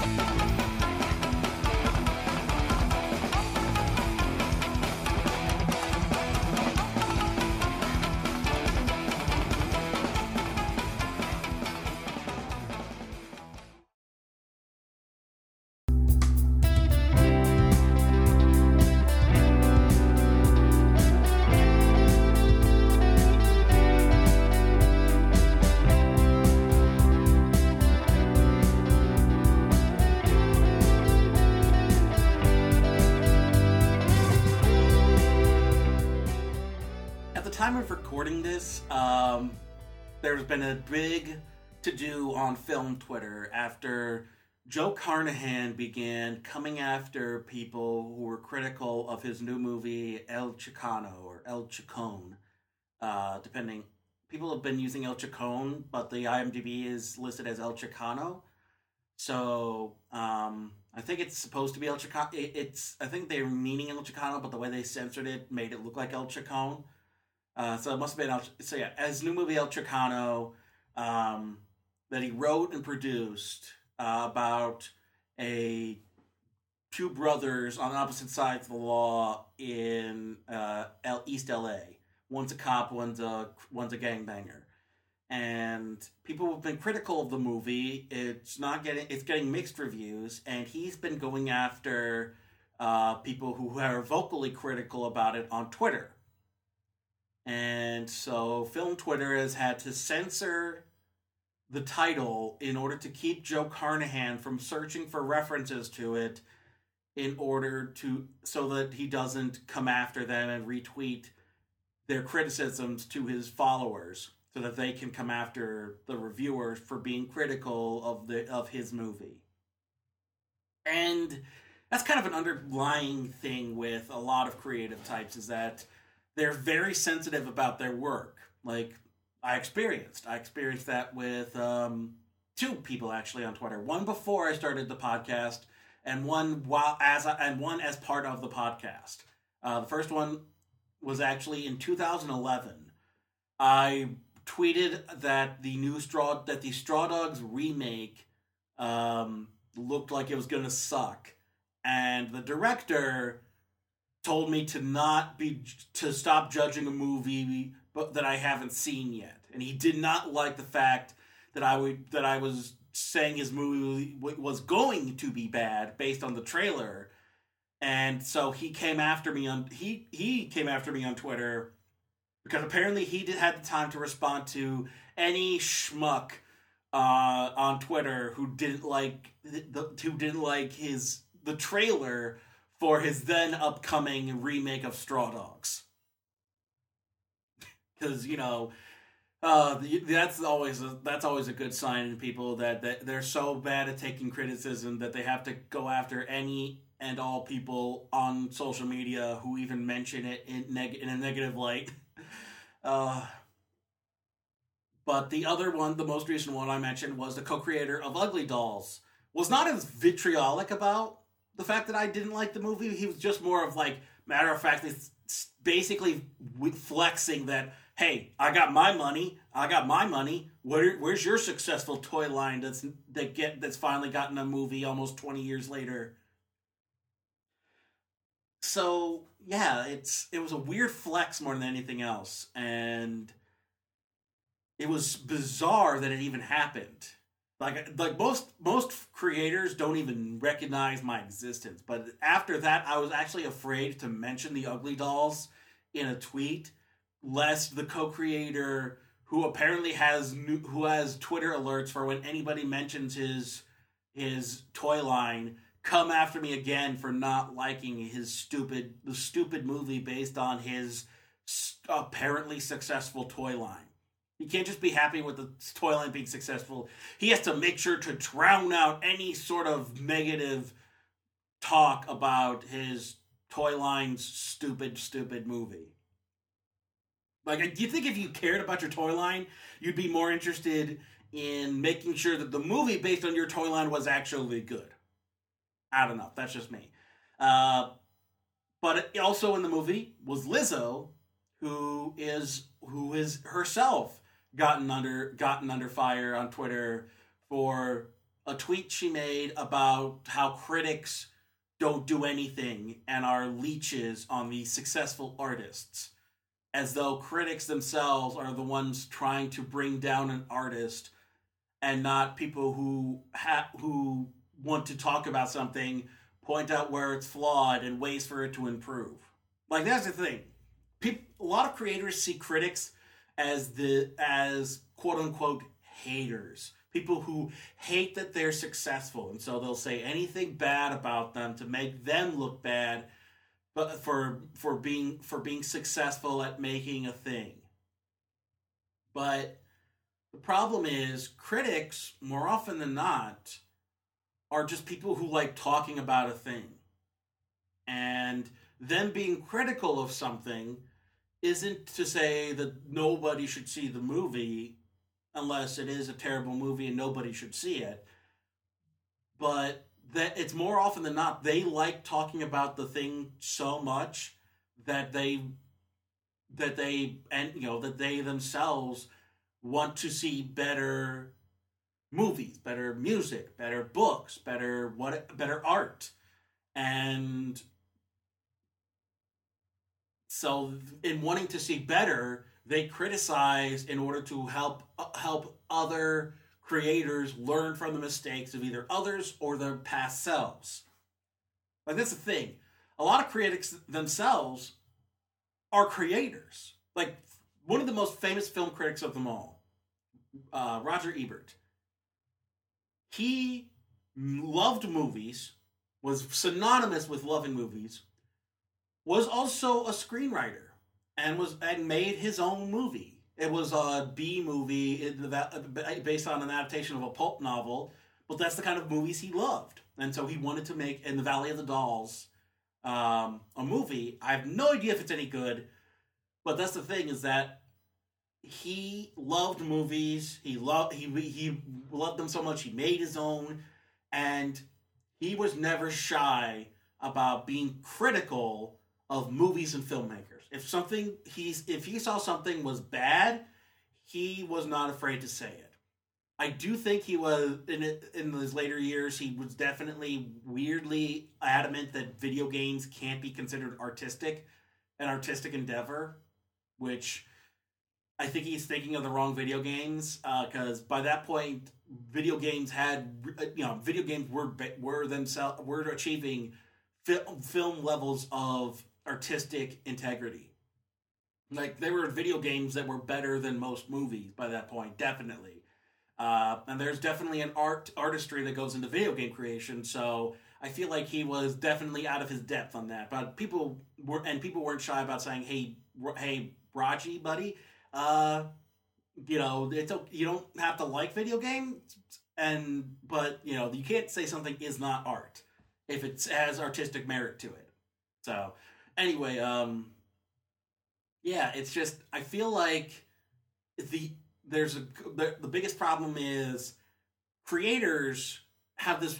Big to do on film Twitter after Joe Carnahan began coming after people who were critical of his new movie El Chicano or El Chicone, uh, depending. People have been using El Chicone, but the IMDb is listed as El Chicano. So um, I think it's supposed to be El Chicano. it's I think they're meaning El Chicano, but the way they censored it made it look like El Chicone. Uh, so it must have been El, so yeah, as new movie El Chicano um, that he wrote and produced uh, about a two brothers on opposite sides of the law in uh, East LA. One's a cop, one's a one's a gangbanger, and people have been critical of the movie. It's not getting it's getting mixed reviews, and he's been going after uh, people who are vocally critical about it on Twitter. And so, Film Twitter has had to censor the title in order to keep Joe Carnahan from searching for references to it in order to so that he doesn't come after them and retweet their criticisms to his followers so that they can come after the reviewers for being critical of the of his movie. And that's kind of an underlying thing with a lot of creative types is that they're very sensitive about their work. Like I experienced, I experienced that with um, two people actually on Twitter. One before I started the podcast, and one while as I, and one as part of the podcast. Uh, the first one was actually in 2011. I tweeted that the new straw that the Straw Dogs remake um, looked like it was going to suck and the director told me to not be to stop judging a movie but that I haven't seen yet. And he did not like the fact that I would that I was saying his movie was going to be bad based on the trailer. And so he came after me on he he came after me on Twitter because apparently he did had the time to respond to any schmuck uh, on Twitter who didn't like the, who didn't like his the trailer for his then upcoming remake of Straw Dogs. Because you know, uh, that's always a, that's always a good sign in people that, that they're so bad at taking criticism that they have to go after any and all people on social media who even mention it in neg- in a negative light. Uh, but the other one, the most recent one I mentioned, was the co-creator of Ugly Dolls. Was not as vitriolic about the fact that I didn't like the movie. He was just more of like matter of factly, basically flexing that hey, I got my money, I got my money. Where, where's your successful toy line that's that get that's finally gotten a movie almost twenty years later? So yeah, it's it was a weird flex more than anything else, and it was bizarre that it even happened like like most most creators don't even recognize my existence but after that i was actually afraid to mention the ugly dolls in a tweet lest the co-creator who apparently has new, who has twitter alerts for when anybody mentions his his toy line come after me again for not liking his stupid the stupid movie based on his apparently successful toy line he can't just be happy with the toy line being successful. He has to make sure to drown out any sort of negative talk about his toy line's stupid, stupid movie. Like, do you think if you cared about your toy line, you'd be more interested in making sure that the movie based on your toy line was actually good? I don't know. That's just me. Uh, but also in the movie was Lizzo, who is who is herself gotten under gotten under fire on Twitter for a tweet she made about how critics don't do anything and are leeches on the successful artists as though critics themselves are the ones trying to bring down an artist and not people who ha- who want to talk about something point out where it's flawed and ways for it to improve. Like that's the thing. A lot of creators see critics as the as quote unquote haters people who hate that they're successful. And so they'll say anything bad about them to make them look bad but for for being for being successful at making a thing but the problem is critics more often than not are just people who like talking about a thing and them being critical of something isn't to say that nobody should see the movie unless it is a terrible movie and nobody should see it. But that it's more often than not they like talking about the thing so much that they that they and you know that they themselves want to see better movies, better music, better books, better what better art. And so, in wanting to see better, they criticize in order to help help other creators learn from the mistakes of either others or their past selves. Like that's the thing. A lot of critics themselves are creators. Like one of the most famous film critics of them all, uh, Roger Ebert. He loved movies, was synonymous with loving movies, was also a screenwriter, and was and made his own movie. It was a B movie the, based on an adaptation of a pulp novel, but that's the kind of movies he loved, and so he wanted to make in the Valley of the Dolls um, a movie. I have no idea if it's any good, but that's the thing is that he loved movies. He loved he he loved them so much he made his own, and he was never shy about being critical of movies and filmmakers. If something he's if he saw something was bad, he was not afraid to say it. I do think he was in in his later years. He was definitely weirdly adamant that video games can't be considered artistic, an artistic endeavor, which I think he's thinking of the wrong video games because uh, by that point, video games had you know video games were were themselves were achieving film, film levels of artistic integrity. Like there were video games that were better than most movies by that point, definitely. Uh, and there's definitely an art artistry that goes into video game creation. So I feel like he was definitely out of his depth on that. But people were and people weren't shy about saying, "Hey, hey, Raji, buddy, uh, you know, it's you don't have to like video games, and but you know, you can't say something is not art if it has artistic merit to it. So anyway, um, yeah, it's just I feel like the there's a the, the biggest problem is creators have this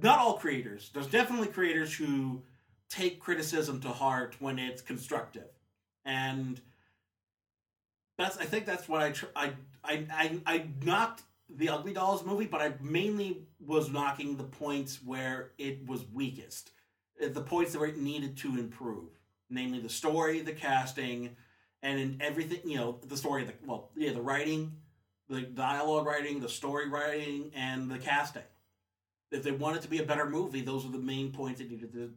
not all creators there's definitely creators who take criticism to heart when it's constructive. And that's i think that's what i tr- I, I i i knocked the ugly dolls movie but i mainly was knocking the points where it was weakest uh, the points that it needed to improve namely the story the casting and in everything you know the story the well yeah the writing the dialogue writing the story writing and the casting. If they wanted to be a better movie those are the main points that needed to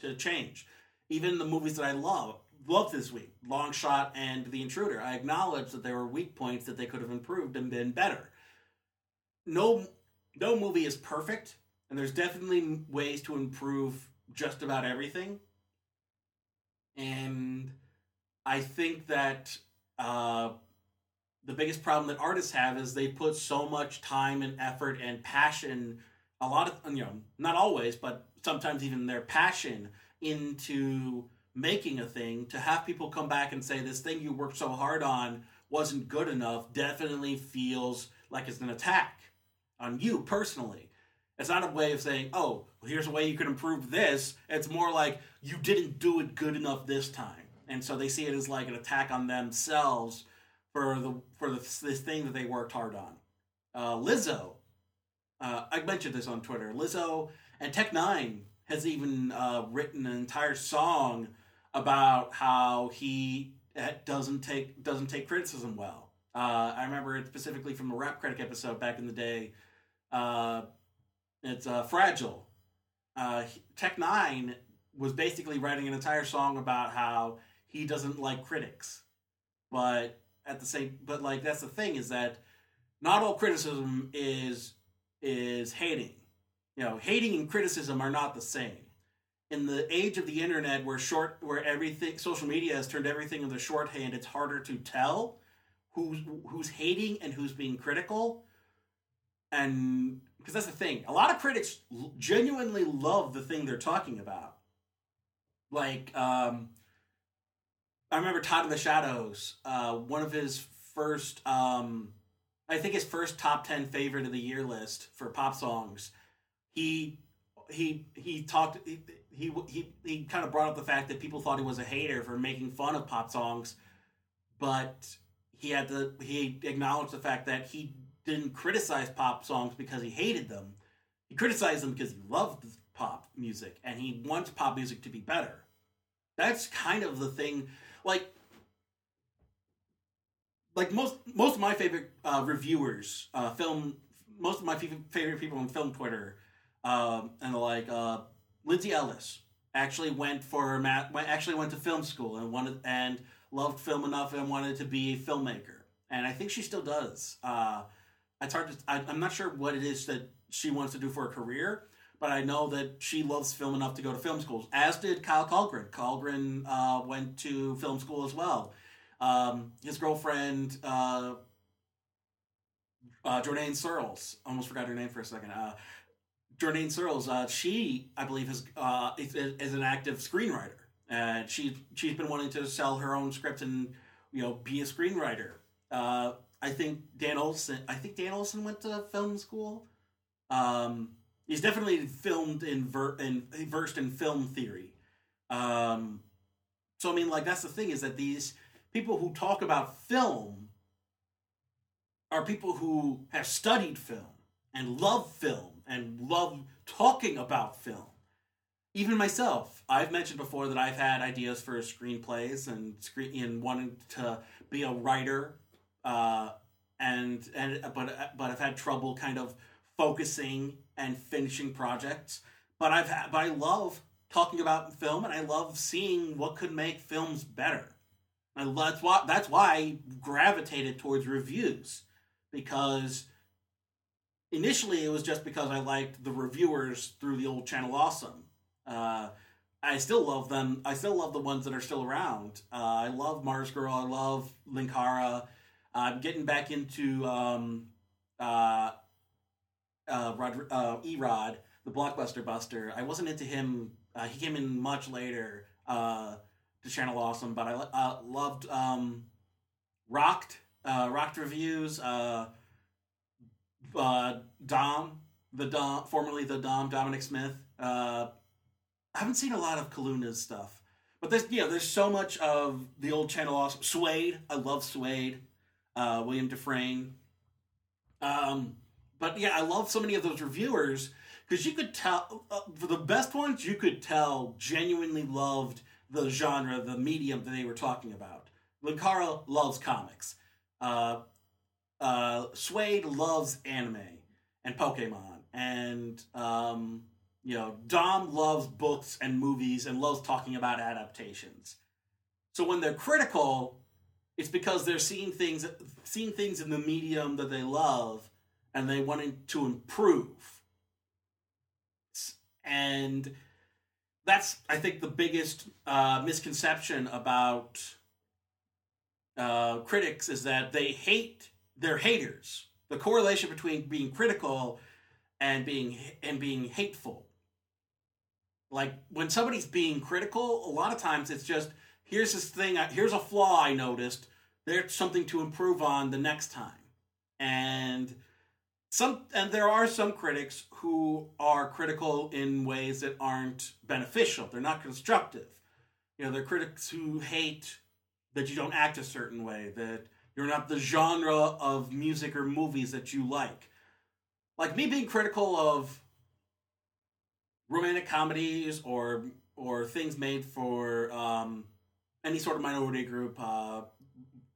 to change. Even the movies that i love love this week long shot and the intruder i acknowledge that there were weak points that they could have improved and been better. No no movie is perfect and there's definitely ways to improve just about everything and I think that uh, the biggest problem that artists have is they put so much time and effort and passion, a lot of, you know, not always, but sometimes even their passion into making a thing to have people come back and say this thing you worked so hard on wasn't good enough definitely feels like it's an attack on you personally. It's not a way of saying, oh, well, here's a way you can improve this. It's more like you didn't do it good enough this time and so they see it as like an attack on themselves for the for the, this thing that they worked hard on. Uh, Lizzo, uh, I mentioned this on Twitter. Lizzo and Tech N9ne has even uh, written an entire song about how he uh, doesn't take doesn't take criticism well. Uh, I remember it specifically from the Rap Critic episode back in the day. Uh, it's fragile. Uh, Tech N9ne was basically writing an entire song about how he doesn't like critics. But at the same but like that's the thing is that not all criticism is is hating. You know, hating and criticism are not the same. In the age of the internet where short where everything social media has turned everything into shorthand, it's harder to tell who's who's hating and who's being critical. And because that's the thing, a lot of critics genuinely love the thing they're talking about. Like um I remember Todd in the Shadows. Uh, one of his first, um, I think his first top ten favorite of the year list for pop songs. He he he talked he he he, he kind of brought up the fact that people thought he was a hater for making fun of pop songs, but he had to he acknowledged the fact that he didn't criticize pop songs because he hated them. He criticized them because he loved pop music and he wants pop music to be better. That's kind of the thing like like most most of my favorite uh, reviewers, uh, film most of my favorite people on film Twitter, um, and like. Uh, Lindsay Ellis actually went for Matt. Went, actually went to film school and wanted and loved film enough and wanted to be a filmmaker. And I think she still does. Uh, it's hard to. I, I'm not sure what it is that she wants to do for a career, but I know that she loves film enough to go to film schools. As did Kyle Kallgren. Kallgren uh, went to film school as well. Um, his girlfriend, uh, uh, Searles, almost forgot her name for a second. Uh, Jordan Searles, uh, she, I believe, is, uh, is, is an active screenwriter. And she, she's been wanting to sell her own script and, you know, be a screenwriter. Uh, I think Dan Olson, I think Dan Olson went to film school. Um, he's definitely filmed in, ver- versed in film theory. Um, so, I mean, like, that's the thing is that these people who talk about film are people who have studied film and love film and love talking about film. Even myself, I've mentioned before that I've had ideas for screenplays and screen and wanting to be a writer, uh, and and but but I've had trouble kind of focusing and finishing projects. But I've had, but I love talking about film and I love seeing what could make films better. And that's why that's why I gravitated towards reviews because initially it was just because I liked the reviewers through the old channel Awesome. Uh, I still love them. I still love the ones that are still around. Uh, I love MarzGurl. I love Linkara. I'm getting back into um, uh, uh, Rod, uh, Erod, the Blockbuster Buster. I wasn't into him. Uh, he came in much later uh, to Channel Awesome, but I uh, loved um, Rocked, uh, Rocked reviews. Uh, uh, Dom, the Dom, formerly the Dom, Dominic Smith. Uh, I haven't seen a lot of Kaluna's stuff, but there's yeah, there's so much of the old channel. Awesome, Suede, I love Suede. Uh, William Dufresne. Um, but yeah, I love so many of those reviewers because you could tell uh, for the best ones, you could tell genuinely loved the genre, the medium that they were talking about. Linkara loves comics. Uh, uh, Suede loves anime and Pokemon, and um, you know Dom loves books and movies and loves talking about adaptations. So when they're critical, it's because they're seeing things seeing things in the medium that they love and they wanting to improve. And that's I think the biggest uh, misconception about uh, critics is that they hate they're haters. The correlation between being critical and being and being hateful. Like when somebody's being critical, a lot of times it's just here's this thing, here's a flaw I noticed. There's something to improve on the next time. And some and there are some critics who are critical in ways that aren't beneficial. They're not constructive. You know, they're critics who hate that you don't act a certain way, that you're not the genre of music or movies that you like. Like me being critical of romantic comedies or or things made for um, any sort of minority group, uh,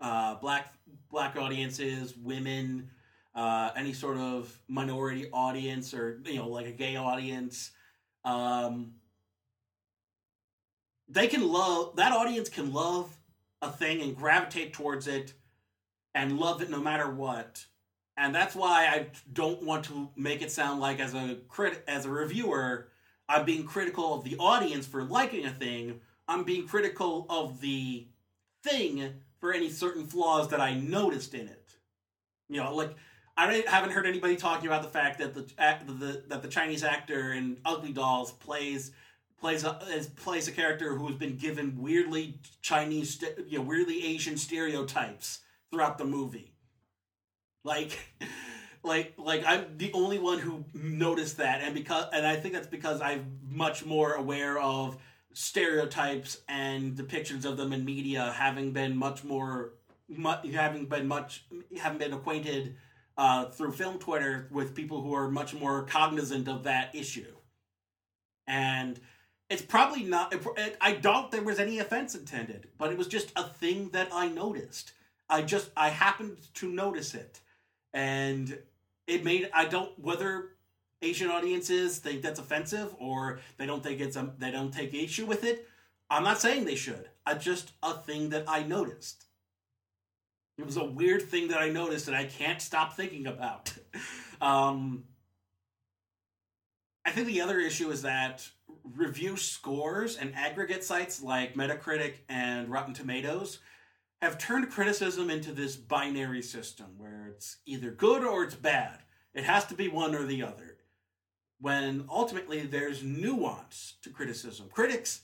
uh, black black audiences, women, uh, any sort of minority audience, or you know, like a gay audience. Um, they can love that audience can love a thing and gravitate towards it and love it no matter what. And that's why I don't want to make it sound like as a crit as a reviewer, I'm being critical of the audience for liking a thing. I'm being critical of the thing for any certain flaws that I noticed in it. You know, like I haven't heard anybody talking about the fact that the, the that the Chinese actor in Ugly Dolls plays plays a plays a character who has been given weirdly Chinese, you know, weirdly Asian stereotypes throughout the movie. Like, like, like I'm the only one who noticed that, and because, and I think that's because I'm much more aware of stereotypes and depictions of them in media, having been much more, much, having been much, having been acquainted uh, through film Twitter with people who are much more cognizant of that issue, and it's probably not. I doubt there was any offense intended, but it was just a thing that I noticed I just I happened to notice it, and it made I don't whether Asian audiences think that's offensive or they don't think it's they don't take issue with it. I'm not saying they should. I just a thing that I noticed. It was a weird thing that I noticed that I can't stop thinking about. um, I think the other issue is that review scores and aggregate sites like Metacritic and Rotten Tomatoes have turned criticism into this binary system where it's either good or it's bad. It has to be one or the other. When ultimately there's nuance to criticism. Critics,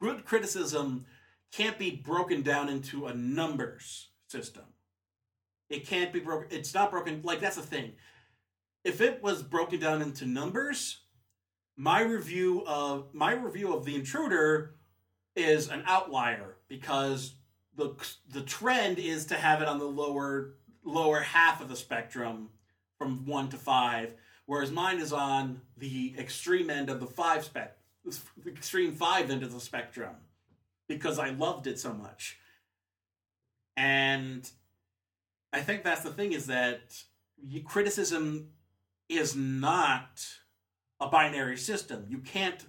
good criticism can't be broken down into a numbers system. It can't be broken. It's not broken. Like, that's the thing. If it was broken down into numbers, my review of my review of the intruder is an outlier because the the trend is to have it on the lower lower half of the spectrum from 1 to 5 whereas mine is on the extreme end of the 5 spec the extreme 5 end of the spectrum because I loved it so much and I think that's the thing is that criticism is not a binary system. You can't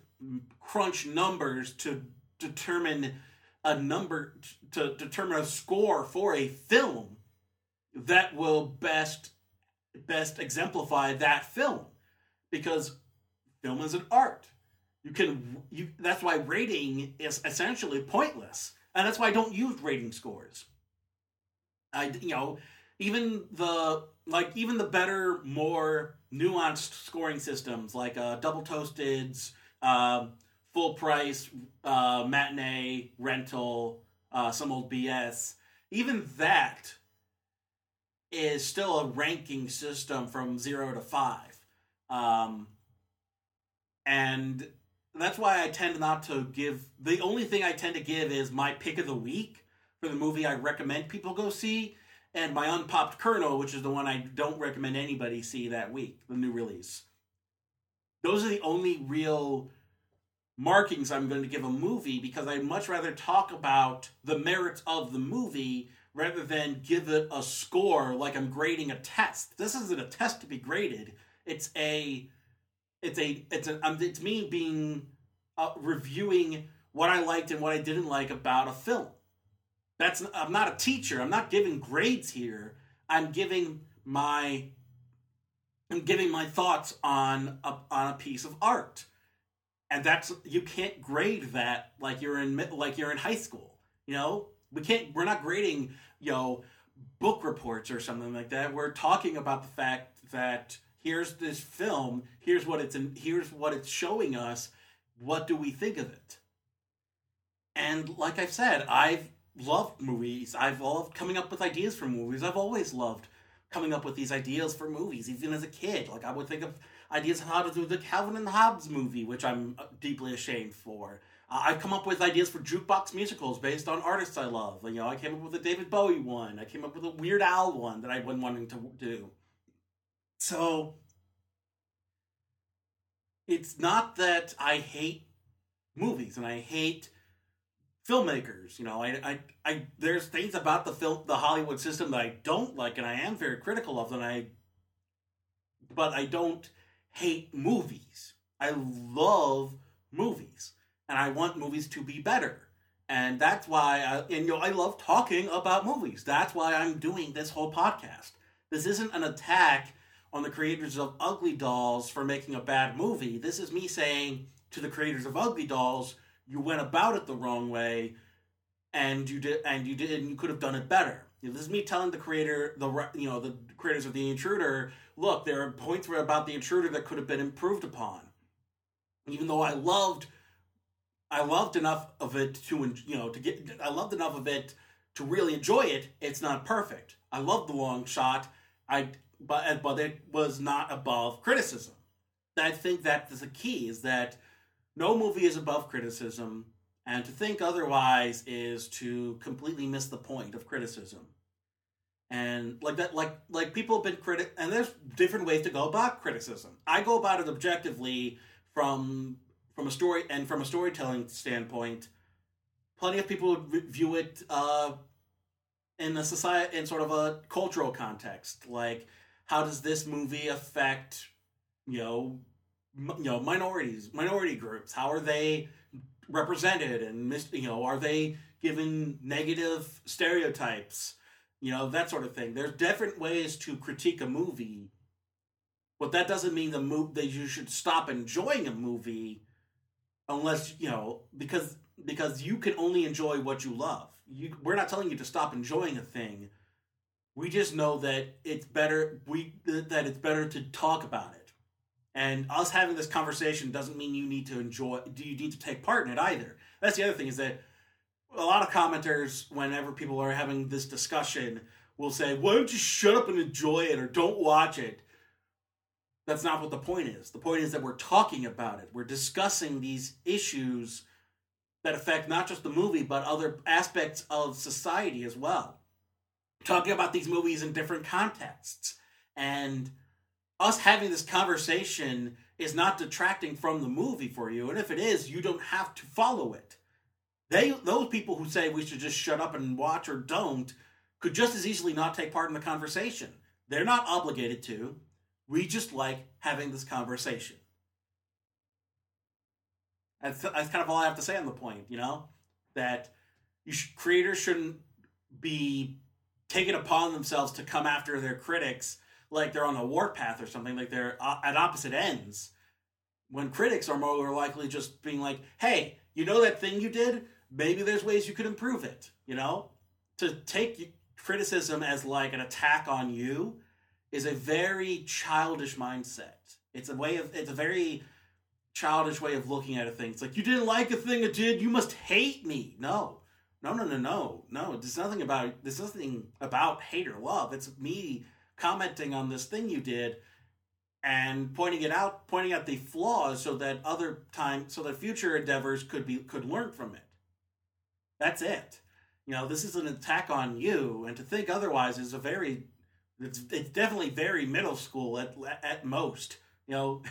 crunch numbers to determine a number to determine a score for a film that will best best exemplify that film. Because film is an art. You can you that's why rating is essentially pointless. And that's why i don't use rating scores. I you know even the like even the better more nuanced scoring systems like uh, double toasteds, uh, full price, uh, matinee, rental, uh, some old BS. Even that is still a ranking system from zero to five. Um, and that's why I tend not to give. The only thing I tend to give is my pick of the week for the movie I recommend people go see and my unpopped kernel, which is the one I don't recommend anybody see that week, the new release. Those are the only real markings I'm going to give a movie because I'd much rather talk about the merits of the movie rather than give it a score like I'm grading a test. This isn't a test to be graded. It's a it's a it's a um, it's me being uh, reviewing what I liked and what I didn't like about a film. That's I'm not a teacher. I'm not giving grades here. I'm giving my I'm giving my thoughts on a, on a piece of art. And that's you can't grade that like you're in like you're in high school. You know, we can't we're not grading, you know, book reports or something like that. We're talking about the fact that here's this film, here's what it's in, here's what it's showing us. What do we think of it? And like I've said, I've loved movies. I've loved coming up with ideas for movies. I've always loved coming up with these ideas for movies, even as a kid. Like I would think of ideas how to do the Calvin and Hobbes movie, which I'm deeply ashamed for. Uh, I've come up with ideas for jukebox musicals based on artists I love. You know, I came up with a David Bowie one. I came up with a Weird Al one that I've been wanting to do. So it's not that I hate movies and I hate filmmakers. You know, I, I, I, there's things about the film, the Hollywood system that I don't like, and I am very critical of. And I, but I don't hate movies. I love movies, and I want movies to be better. And that's why, I, and you know, I love talking about movies. That's why I'm doing this whole podcast. This isn't an attack on the creators of Ugly Dolls for making a bad movie. This is me saying to the creators of Ugly Dolls, you went about it the wrong way and you did and you did and you could have done it better you know, this is me telling the creator the you know the creators of the intruder look there are points about the intruder that could have been improved upon even though i loved i loved enough of it to you know to get i loved enough of it to really enjoy it it's not perfect i love the long shot i but but it was not above criticism i think that is the key is that no movie is above criticism, and to think otherwise is to completely miss the point of criticism. And like that, like like people have been critic, and there's different ways to go about criticism. I go about it objectively from from a story and from a storytelling standpoint. Plenty of people view it uh, in a society in sort of a cultural context. Like, how does this movie affect, you know, m- you know, minorities, minority groups? How are they represented and mis- you know, are they given negative stereotypes? You know, that sort of thing. There's different ways to critique a movie, but that doesn't mean the move that you should stop enjoying a movie unless you know because because you can only enjoy what you love. You, we're not telling you to stop enjoying a thing. We just know that it's better we that it's better to talk about it. And us having this conversation doesn't mean you need to enjoy do you need to take part in it either. That's the other thing is that a lot of commenters whenever people are having this discussion will say, "Why don't you shut up and enjoy it or don't watch it?" That's not what the point is. The point is that we're talking about it. We're discussing these issues that affect not just the movie, but other aspects of society as well. Talking about these movies in different contexts. And us having this conversation is not detracting from the movie for you. And if it is, you don't have to follow it. They those people who say we should just shut up and watch or don't could just as easily not take part in the conversation. They're not obligated to. We just like having this conversation. That's, that's kind of all I have to say on the point, you know? That you creators shouldn't be taking upon themselves to come after their critics like they're on a warpath or something, like they're uh, at opposite ends. When critics are more likely just being like, hey, you know that thing you did? Maybe there's ways you could improve it, you know? To take criticism as like an attack on you is a very childish mindset. It's a way of it's a very childish way of looking at a thing. It's like you didn't like a thing I did, you must hate me. No. No, no, no, no. No, there's nothing about there's nothing about hate or love. It's me commenting on this thing you did and pointing it out, pointing out the flaws so that other time so that future endeavors could be could learn from it. That's it. You know, this is an attack on you, and to think otherwise is a very it's, it's definitely very middle school at at most. You know,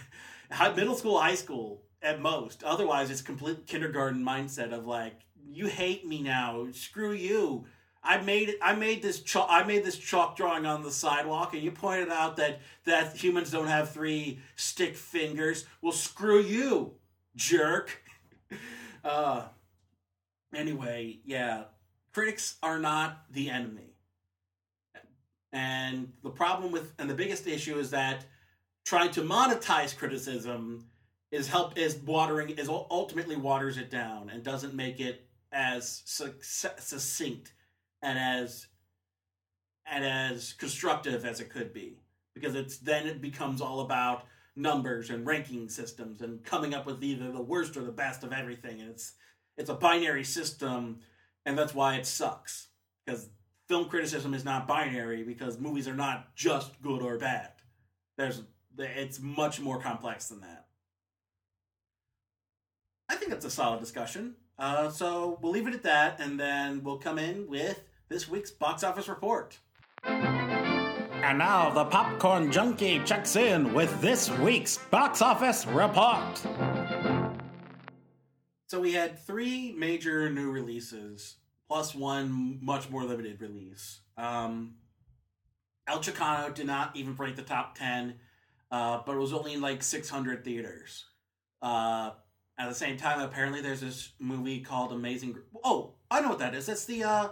middle school, high school at most. Otherwise, it's complete kindergarten mindset of like, you hate me now. Screw you. I made. I made this chalk. I made this chalk drawing on the sidewalk, and you pointed out that that humans don't have three stick fingers. Well, screw you, jerk. uh, anyway, yeah, critics are not the enemy. And the problem with and the biggest issue is that trying to monetize criticism is help is watering is ultimately waters it down and doesn't make it as succinct and as and as constructive as it could be. Because it's then it becomes all about numbers and ranking systems and coming up with either the worst or the best of everything. And it's it's a binary system and that's why it sucks. Because film criticism is not binary because movies are not just good or bad. There's it's much more complex than that. I think that's a solid discussion. Uh, so we'll leave it at that, and then we'll come in with this week's box office report. And now the popcorn junkie checks in with this week's box office report. So we had three major new releases plus one much more limited release. Um, El Chicano did not even break the top 10, uh, but it was only in like 600 theaters. Uh, at the same time, apparently there's this movie called Amazing. Oh, I know what that is. That's the uh,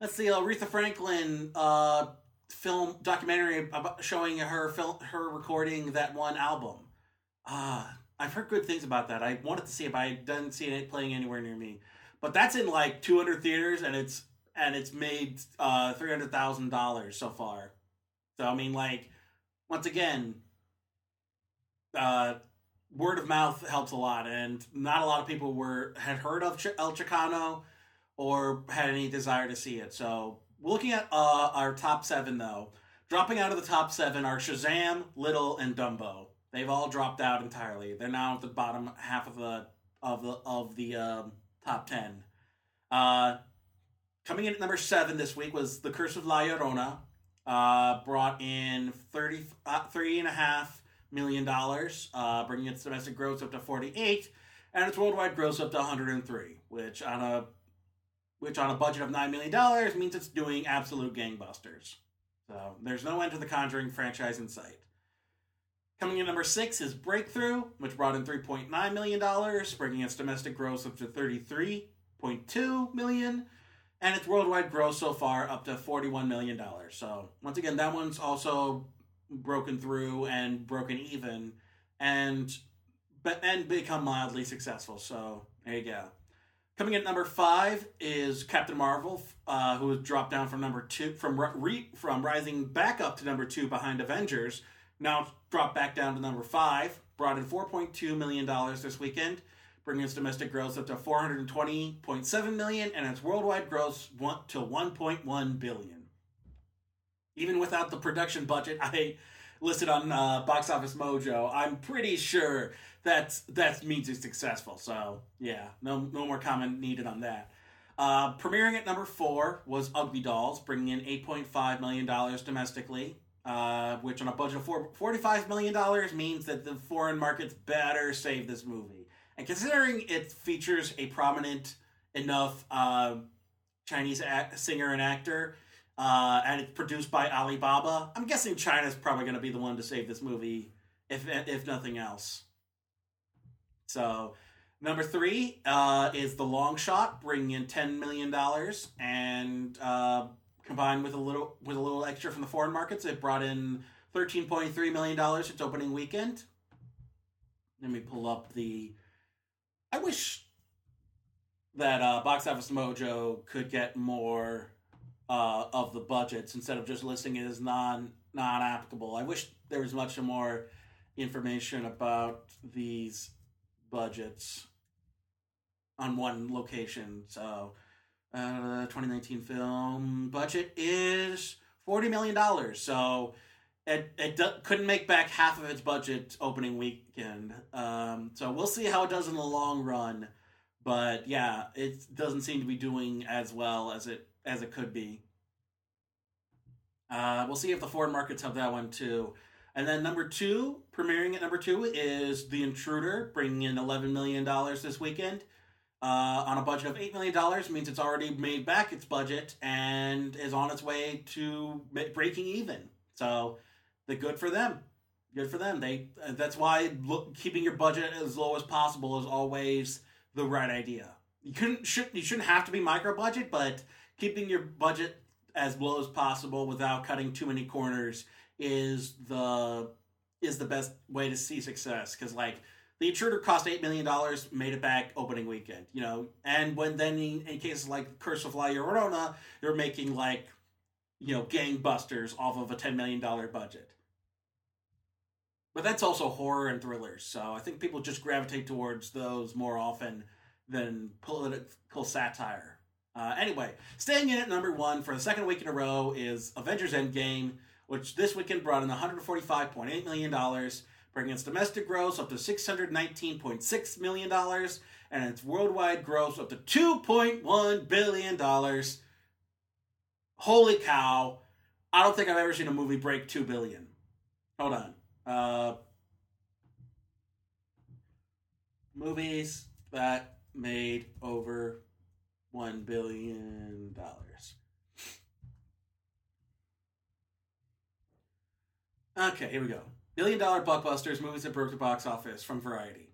that's the Aretha Franklin uh, film documentary about showing her film her recording that one album. Uh, I've heard good things about that. I wanted to see it, but I didn't see it playing anywhere near me. But that's in like 200 theaters, and it's and it's made uh, three hundred thousand dollars so far. So I mean, like once again, uh, word of mouth helps a lot, and not a lot of people were had heard of Ch- El Chicano or had any desire to see it. So looking at uh, our top seven though, dropping out of the top seven are Shazam, Little, and Dumbo. They've all dropped out entirely. They're now at the bottom half of the of the of the um, top 10. Uh, coming in at number seven this week was The Curse of La Llorona. Uh, brought in 30, uh, $3.5 million, uh, bringing its domestic gross up to 48 and its worldwide gross up to 103, which on a which on a budget of $9 million means it's doing absolute gangbusters. So there's no end to the Conjuring franchise in sight. Coming in number six is Breakthrough, which brought in $3.9 million, bringing its domestic gross up to 33.2 million, and its worldwide gross so far up to $41 million. So once again, that one's also broken through and broken even, and and become mildly successful. So there you go. Coming in at number five is Captain Marvel, uh, who has dropped down from number two from re, from rising back up to number two behind Avengers. Now dropped back down to number five. Brought in four point two million dollars this weekend, bringing its domestic gross up to four hundred and twenty point seven million, and its worldwide gross to one point one billion. Even without the production budget, I listed on uh, Box Office Mojo, I'm pretty sure that's that means it's successful. So yeah, no no more comment needed on that. Uh, premiering at number four was Ugly Dolls, bringing in eight point five million dollars domestically, uh, which on a budget of four, $45 million means that the foreign markets better save this movie. And considering it features a prominent enough uh, Chinese act, singer and actor, uh, and it's produced by Alibaba. I'm guessing China's probably going to be the one to save this movie, if if nothing else. So, number three uh, is The Long Shot, bringing in ten million dollars, and uh, combined with a little with a little extra from the foreign markets, it brought in thirteen point three million dollars its opening weekend. Let me pull up the. I wish that uh, Box Office Mojo could get more uh, of the budgets instead of just listing it as non non applicable. I wish there was much more information about these budgets on one location. So, uh, 2019 film budget is forty million dollars. So. It, it couldn't make back half of its budget opening weekend. Um, so we'll see how it does in the long run. But yeah, it doesn't seem to be doing as well as it as it could be. Uh, we'll see if the foreign markets have that one too. And then number two, premiering at number two is The Intruder, bringing in $11 million this weekend. Uh, on a budget of $8 million means it's already made back its budget and is on its way to breaking even. So, the good for them. Good for them. They That's why look, keeping your budget as low as possible is always the right idea. You couldn't should you shouldn't have to be micro budget, but keeping your budget as low as possible without cutting too many corners is the is the best way to see success because like the intruder cost eight million dollars made it back opening weekend you know? And when then in, in cases like curse of la llorona they're making like you know gangbusters off of a 10 million dollar budget. But that's also horror and thrillers so i think people just gravitate towards those more often than political satire. Uh, anyway, staying in at number one for the second week in a row is Avengers Endgame, which this weekend brought in $145.8 million, bringing its domestic gross up to $619.6 million, and its worldwide gross up to $2.1 billion. Holy cow. I don't think I've ever seen a movie break 2 billion. Hold on. Uh, movies that made over one billion dollars. Okay, here we go. Billion dollar blockbusters, movies that broke the box office from Variety.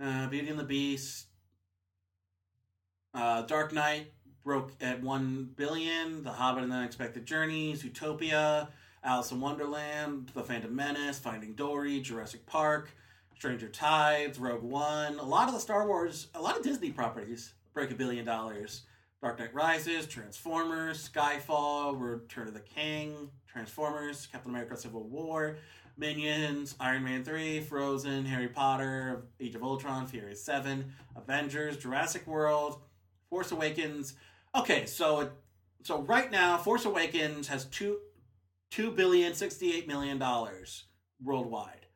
Uh, Beauty and the Beast. Uh, Dark Knight broke at one billion. The Hobbit and the Unexpected Journeys. Utopia. Alice in Wonderland. The Phantom Menace. Finding Dory. Jurassic Park. Stranger Tides, Rogue One, a lot of the Star Wars, a lot of Disney properties break a billion dollars. Dark Knight Rises, Transformers, Skyfall, Return of the King, Transformers, Captain America Civil War, Minions, Iron Man 3, Frozen, Harry Potter, Age of Ultron, Furious 7, Avengers, Jurassic World, Force Awakens. Okay, so so right now Force Awakens has two two billion sixty eight million dollars worldwide.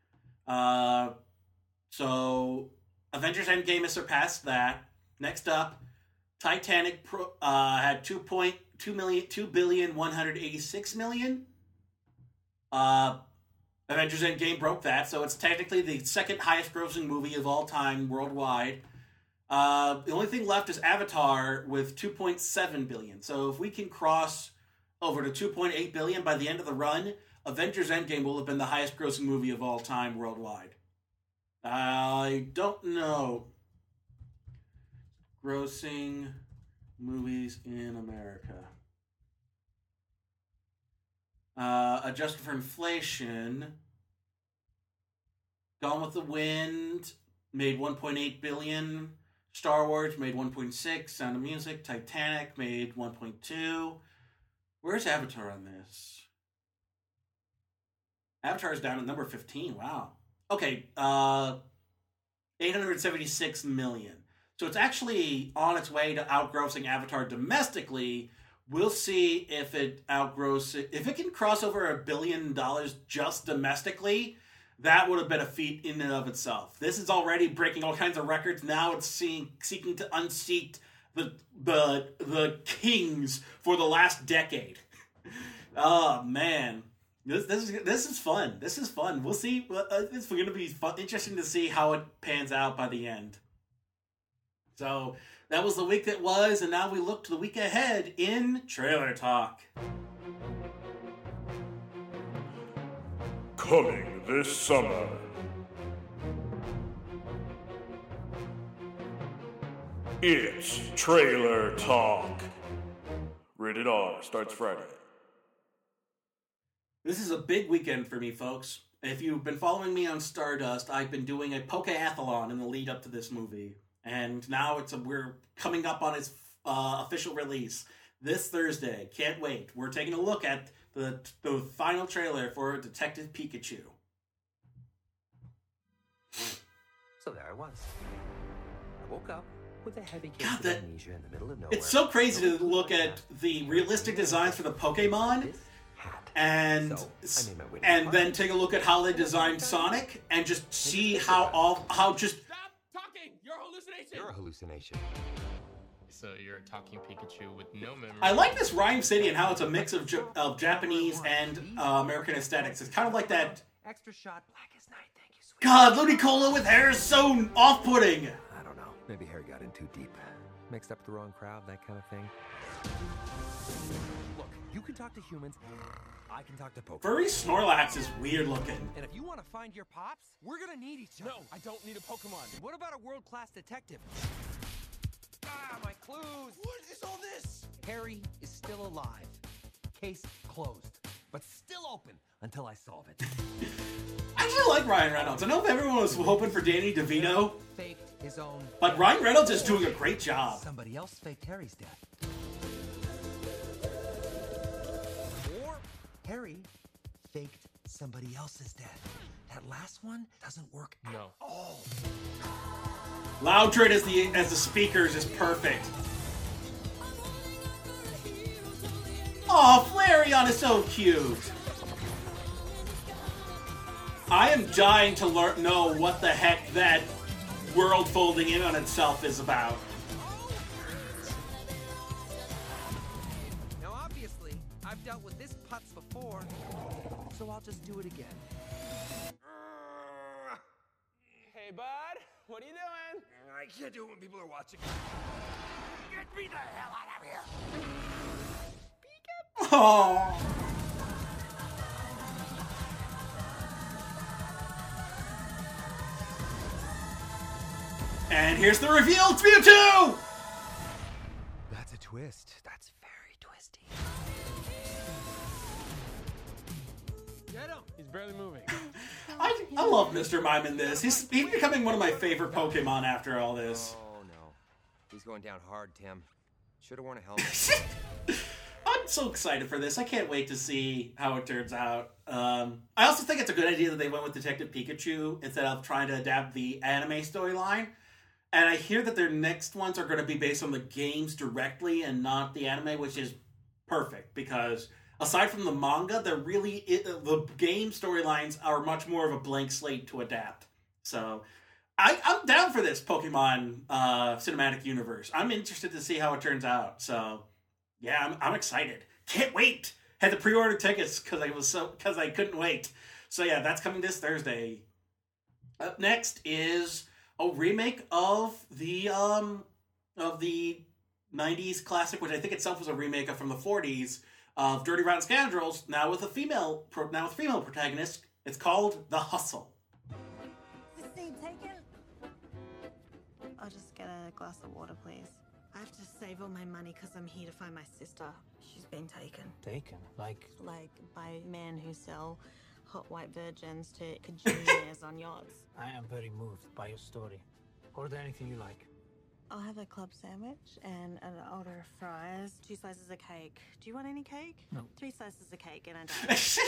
Uh, so Avengers Endgame has surpassed that. Next up, Titanic pro, uh, had 2.2 million, 2 billion 186 million. Uh, Avengers Endgame broke that, so it's technically the second highest grossing movie of all time worldwide. Uh, the only thing left is Avatar with 2.7 billion. So if we can cross over to 2.8 billion by the end of the run, Avengers Endgame will have been the highest grossing movie of all time worldwide. I don't know. Grossing movies in America. Uh, adjusted for inflation, Gone with the Wind made 1.8 billion. Star Wars made 1.6. Sound of Music, Titanic made 1.2. Where's Avatar on this? Avatar is down at number 15. Wow. Okay, uh 876 million. So it's actually on its way to outgrossing Avatar domestically. We'll see if it outgrows if it can cross over a billion dollars just domestically. That would have been a feat in and of itself. This is already breaking all kinds of records. Now it's seeing, seeking to unseat the the the kings for the last decade. oh man, this this is this is fun. This is fun. We'll see. Uh, it's going to be fun, interesting to see how it pans out by the end. So that was the week that was, and now we look to the week ahead in trailer talk. Coming this summer. It's trailer talk. Rated R starts Friday. This is a big weekend for me, folks. If you've been following me on Stardust, I've been doing a pokeathlon in the lead up to this movie, and now it's a, we're coming up on its uh, official release this Thursday. Can't wait. We're taking a look at the the final trailer for Detective Pikachu. So there I was. I woke up with a heavy case God, of that- amnesia in the middle of nowhere. It's so crazy to look at the realistic designs for the Pokemon and So, I made my way to and then take a look at how they designed Sonic and just see how all how just You're a hallucination. So you're a talking Pikachu with no memory. I like this Rhyme City and how it's a mix of Ja- of Japanese and uh, American aesthetics. It's kind of like that. Extra shot, black as night. Thank you, sweet. God, Ludicolo with hair is so off-putting. I don't know. Maybe Harry got in too deep. Mixed up the wrong crowd, that kind of thing. Look, you can talk to humans. I can talk to Pokemon. Furry Snorlax is weird looking. And if you want to find your pops, we're gonna need each other. No, I don't need a Pokemon. What about a world-class detective? Ah, my clues. What is all this? Harry is still alive. Case closed, but still open until I solve it. I actually like Ryan Reynolds. I know everyone was hoping for Danny DeVito, Faked his own. but Ryan Reynolds is doing a great job. Somebody else faked Harry's death. Harry faked somebody else's death. That last one doesn't work at No. all. Loudred as the as the speakers is perfect. Oh, Flareon is so cute. I am dying to learn know what the heck that world folding in on itself is about. So I'll just do it again. Hey, bud, what are you doing? I can't do it when people are watching. Get me the hell out of here! Oh. And here's the reveal, it's Mewtwo! That's a twist. Barely moving. I, I love Mr. Mime in this. He's, he's becoming one of my favorite Pokemon after all this. Oh no, he's going down hard, Tim. Should have worn a helmet. I'm so excited for this. I can't wait to see how it turns out. Um, I also think it's a good idea that they went with Detective Pikachu instead of trying to adapt the anime storyline. And I hear that their next ones are going to be based on the games directly and not the anime, which is perfect because aside from the manga, they're really the game storylines are much more of a blank slate to adapt. So I, I'm down for this Pokemon uh, cinematic universe. I'm interested to see how it turns out. So yeah, I'm, I'm excited. Can't wait. Had to pre-order tickets because I was so because I couldn't wait. So yeah, that's coming this Thursday. Up next is a remake of the um of the '90s classic, which I think itself was a remake of from the '40s of Dirty Rotten Scoundrels. Now with a female, pro- now with female protagonist. It's called The Hustle. Is the scene taken? I'll just get a glass of water, please. I have to save all my money because I'm here to find my sister. She's been taken. Taken? Like. Like by men who sell hot white virgins to cajillionaires on yachts. I am very moved by your story. Order anything you like. I'll have a club sandwich and an order of fries, two slices of cake. Do you want any cake? No. Three slices of cake and a diet.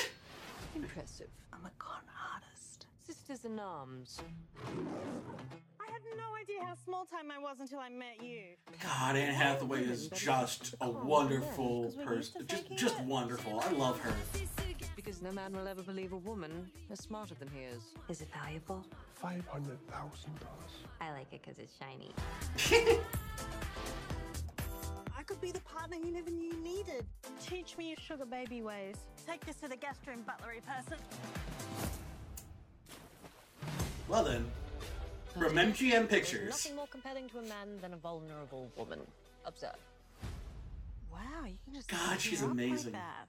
Impressive. I'm a con artist. Sisters in arms. I had no idea how small time I was until I met you. God, Anne Hathaway is just a wonderful person. Just, just wonderful. I love her. Because no man will ever believe a woman is smarter than he is. Is it valuable? Five hundred thousand dollars. I like it because it's shiny. I could be the partner you never knew you needed. Teach me your sugar baby ways. Take this to the guest room, butlery person. Well then, from MGM Pictures. Nothing more compelling to a man than a vulnerable woman. Observe. Wow, you can just God, she's amazing. Like that.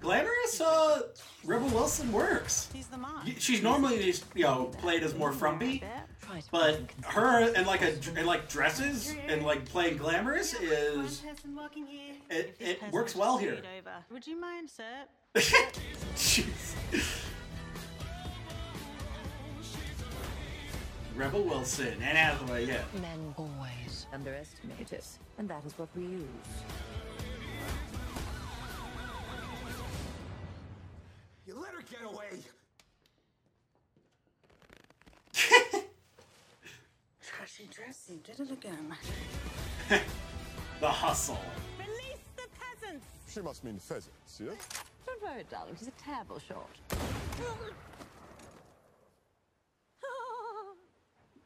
Glamorous, uh, Rebel Wilson works. She's the mom. She's normally just, you know, played as more frumpy, but her and like a and like dresses and like playing glamorous is person walking here. it, it works well here. Would you mind, sir? Jeez. Rebel Wilson, Anne Hathaway, yeah. Men always underestimate us, and that is what we use. Away. Trashy, trashy, did it again. The hustle. Release the peasants! She must mean pheasants, yeah? Don't worry, darling. She's a terrible shot.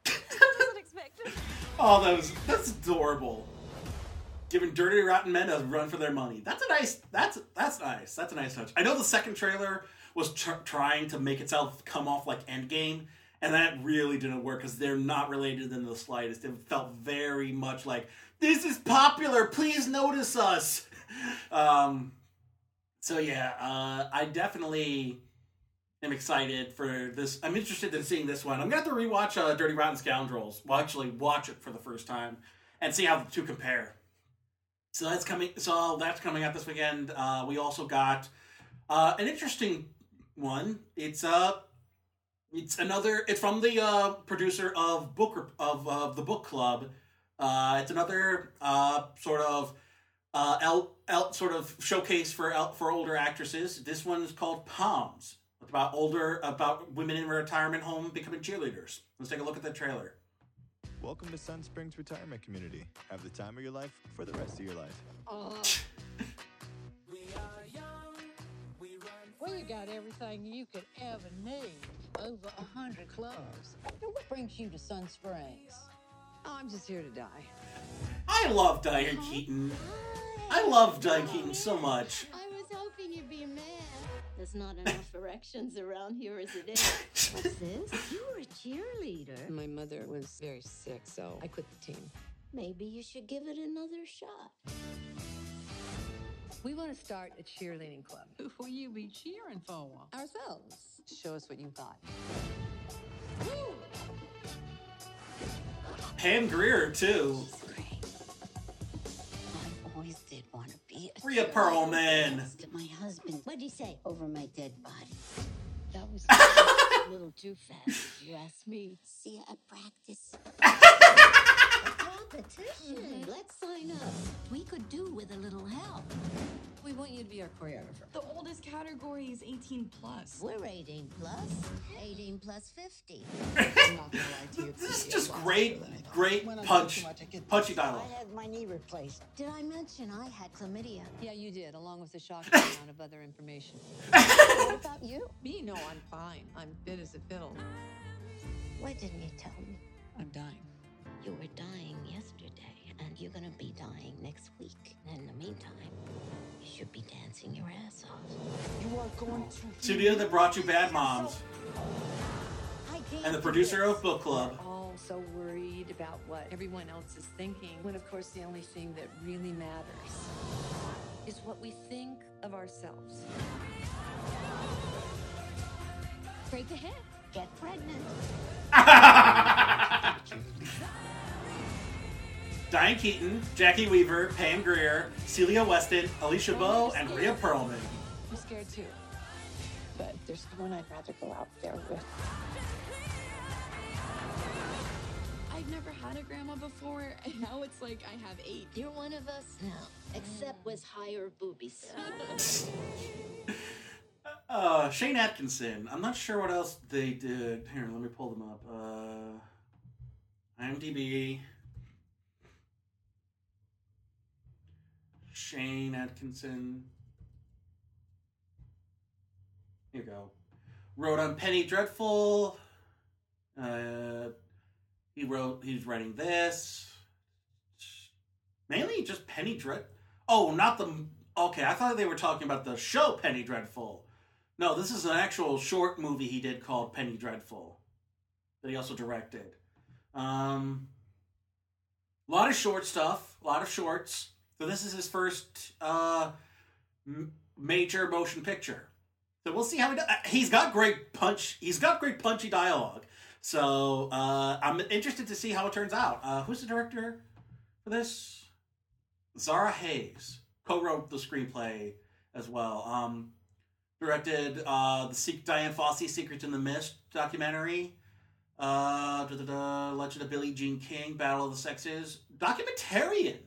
Oh, that was that's adorable. Giving dirty rotten men a run for their money. That's a nice. That's that's nice. That's a nice touch. I know the second trailer was tr- trying to make itself come off like Endgame, and that really didn't work because they're not related in the slightest. It felt very much like this is popular. Please notice us. Um. So yeah, uh, I definitely am excited for this. I'm interested in seeing this one. I'm gonna have to rewatch uh, Dirty Rotten Scoundrels. Well, actually, watch it for the first time and see how the two compare. So that's coming. So that's coming out this weekend. Uh, we also got uh, an interesting one. It's uh it's another. It's from the uh, producer of book of of the book club. Uh, it's another uh, sort of uh, el, el, sort of showcase for el, for older actresses. This one is called Poms. It's about older about women in a retirement home becoming cheerleaders. Let's take a look at the trailer. Welcome to Sun Springs Retirement Community. Have the time of your life for the rest of your life. Well, you got everything you could ever need. Over a hundred clubs. Now, what brings you to Sun Springs? Oh, I'm just here to die. I love Diane Keaton. I love Diane oh, Keaton so much. I was hoping you'd be mad. There's not enough erections around here as it is. What's this? You were a cheerleader. My mother was very sick, so I quit the team. Maybe you should give it another shot. We want to start a cheerleading club. Who will you be cheering for? Ourselves. Show us what you've got. Pam Grier too. I always did want to be a Rhea Perlman. Next to my husband. What'd you say? Over my dead body. That was a little too fast, you ask me. See you at practice. A competition. Mm-hmm. Let's sign up. We could do with a little help. We want you to be our choreographer. The oldest category is 18 plus. We're 18 plus. 18 plus 50. This is just great, great punch, punchy dialogue. I had my knee replaced. Did I mention I had chlamydia? Yeah, you did, along with a shocking amount of other information. what about you? Me? No, I'm fine. I'm fit as a fiddle. Why didn't you tell me? I'm dying. You were dying yesterday, and you're gonna be dying next week. And in the meantime, you should be dancing your ass off. You are going to. Studio that brought you Bad Moms I and the producer of Book Club. All so worried about what everyone else is thinking, when of course the only thing that really matters is what we think of ourselves. Break ahead. Get pregnant. Diane Keaton, Jacki Weaver, Pam Grier, Celia Weston, Alisha Boe, and Rhea Perlman. I'm scared too. But there's someone I'd rather go out there with. I've never had a grandma before, and now it's like I have eight. You're one of us now, except with higher boobies. Uh, Shane Atkinson. I'm not sure what else they did. Here, let me pull them up. Uh, IMDb. Shane Atkinson. Here you go. Wrote on Penny Dreadful. Uh, he wrote. He's writing this. Mainly just Penny Dread. Oh, not the. Okay, I thought they were talking about the show Penny Dreadful. No, this is an actual short movie he did called Penny Dreadful that he also directed. Um, a lot of short stuff, a lot of shorts. So this is his first uh, m- major motion picture. So we'll see how he does. He's got great punch. He's got great punchy dialogue. So uh, I'm interested to see how it turns out. Uh, who's the director for this? Zara Hayes co-wrote the screenplay as well. Um, directed uh, the Dian Fossey "Secrets in the Mist" documentary. Uh, da, Legend of Billie Jean King, Battle of the Sexes, documentarian.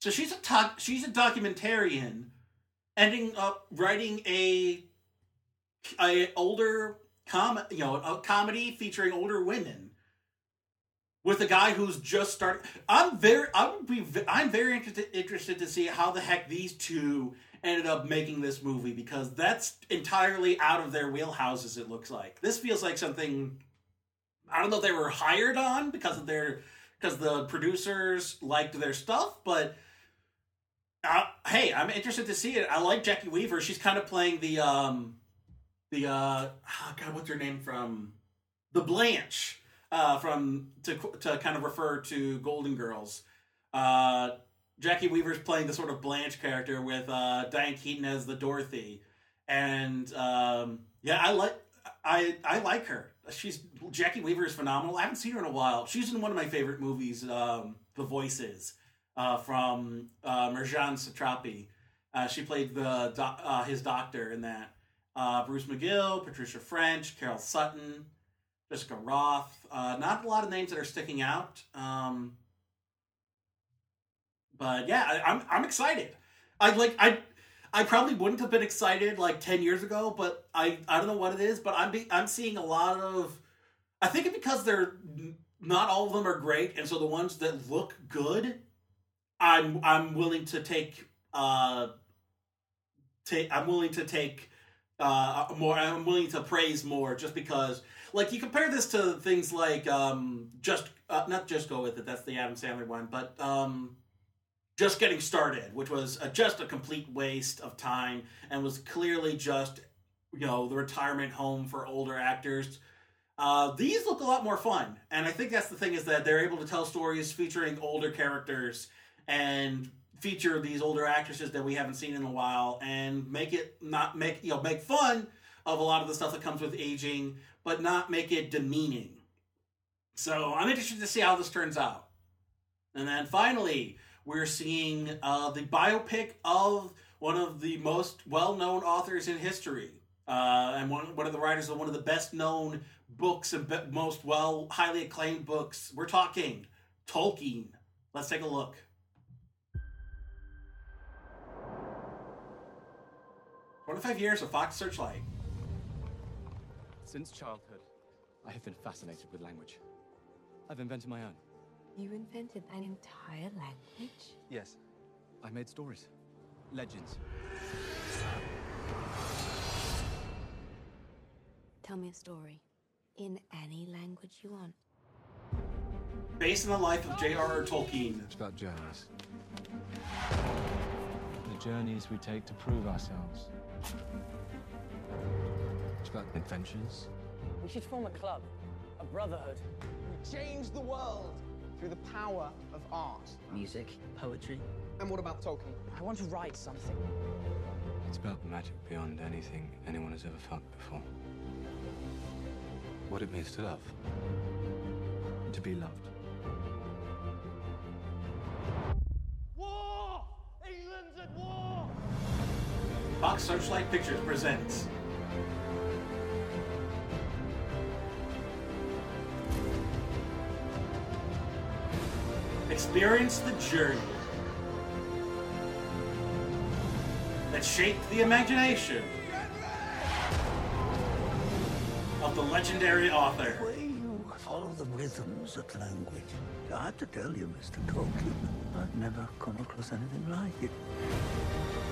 So she's a doc- she's a documentarian, ending up writing a a older com you know a comedy featuring older women with a guy who's just started. I'm very I would be I'm very interested interested to see how the heck these two ended up making this movie because that's entirely out of their wheelhouses. It looks like this feels like something I don't know if they were hired on because of their because the producers liked their stuff, but uh, hey, I'm interested to see it. I like Jacki Weaver. She's kind of playing the um the uh oh God, what's her name from the Blanche uh from to to kind of refer to Golden Girls. Uh Jacki Weaver's playing the sort of Blanche character with uh Diane Keaton as the Dorothy. And um yeah, I like I I like her. She's Jacki Weaver is phenomenal. I haven't seen her in a while. She's in one of my favorite movies, um, The Voices, uh, from uh, Marjane Satrapi. Uh, she played the uh, his doctor in that. Uh, Bruce McGill, Patricia French, Carol Sutton, Jessica Roth. Uh, not a lot of names that are sticking out. Um, but yeah, I, I'm I'm excited. I like I I probably wouldn't have been excited like ten years ago, but I I don't know what it is, but I'm be, I'm seeing a lot of. I think because they're not all of them are great, and so the ones that look good, I'm I'm willing to take uh take I'm willing to take uh more I'm willing to praise more just because like you compare this to things like um just uh, not just go with it that's the Adam Sandler one but um just getting started which was a, just a complete waste of time and was clearly just you know the retirement home for older actors. Uh, these look a lot more fun. And i think that's the thing is that they're able to tell stories featuring older characters and feature these older actresses that we haven't seen in a while and make it not make you know make fun of a lot of the stuff that comes with aging but not make it demeaning. So i'm interested to see how this turns out. And then finally we're seeing uh, the biopic of one of the most well-known authors in history uh, and one, one of the writers of one of the best known books and be- most well highly acclaimed books we're talking tolkien let's take a look 25 years of Fox Searchlight. Since childhood, I have been fascinated with language. I've invented my own. You invented an entire language? Yes. I made stories, legends. Tell me a story. In any language you want. Based on the life of J.R.R. Tolkien. It's about journeys. The journeys we take to prove ourselves. It's about adventures. We should form a club, a brotherhood. We change the world through the power of art. Music, poetry. And what about Tolkien? I want to write something. It's about magic beyond anything anyone has ever felt before. What it means to love. To be loved. War! England's at war! Fox Searchlight Pictures presents. Experience the journey that shaped the imagination of the legendary author. way you follow the rhythms of language. I have to tell you, Mr. Tolkien, I've never come across anything like it.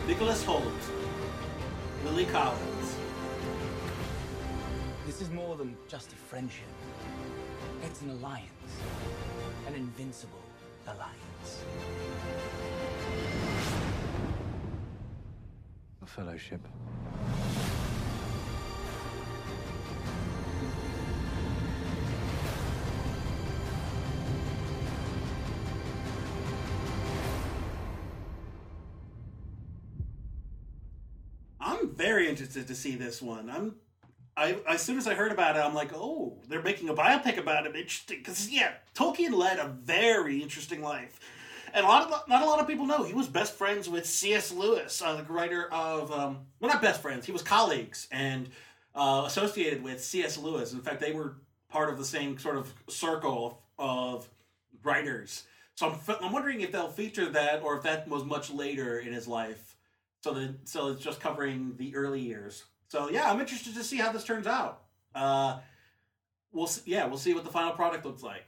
Nicholas Hoult, Lily Collins, This is more than just a friendship. It's an alliance. An invincible alliance. A fellowship. I'm very interested to see this one. I'm, I as soon as I heard about it, I'm like, oh, they're making a biopic about him. Interesting, because yeah, Tolkien led a very interesting life, and a lot of not a lot of people know he was best friends with C.S. Lewis, uh, the writer of um, well, not best friends. He was colleagues and uh, associated with C.S. Lewis. In fact, they were part of the same sort of circle of writers. So I'm, I'm wondering if they'll feature that, or if that was much later in his life. So the so it's just covering the early years. So yeah, I'm interested to see how this turns out. Uh, we'll see, yeah, we'll see what the final product looks like.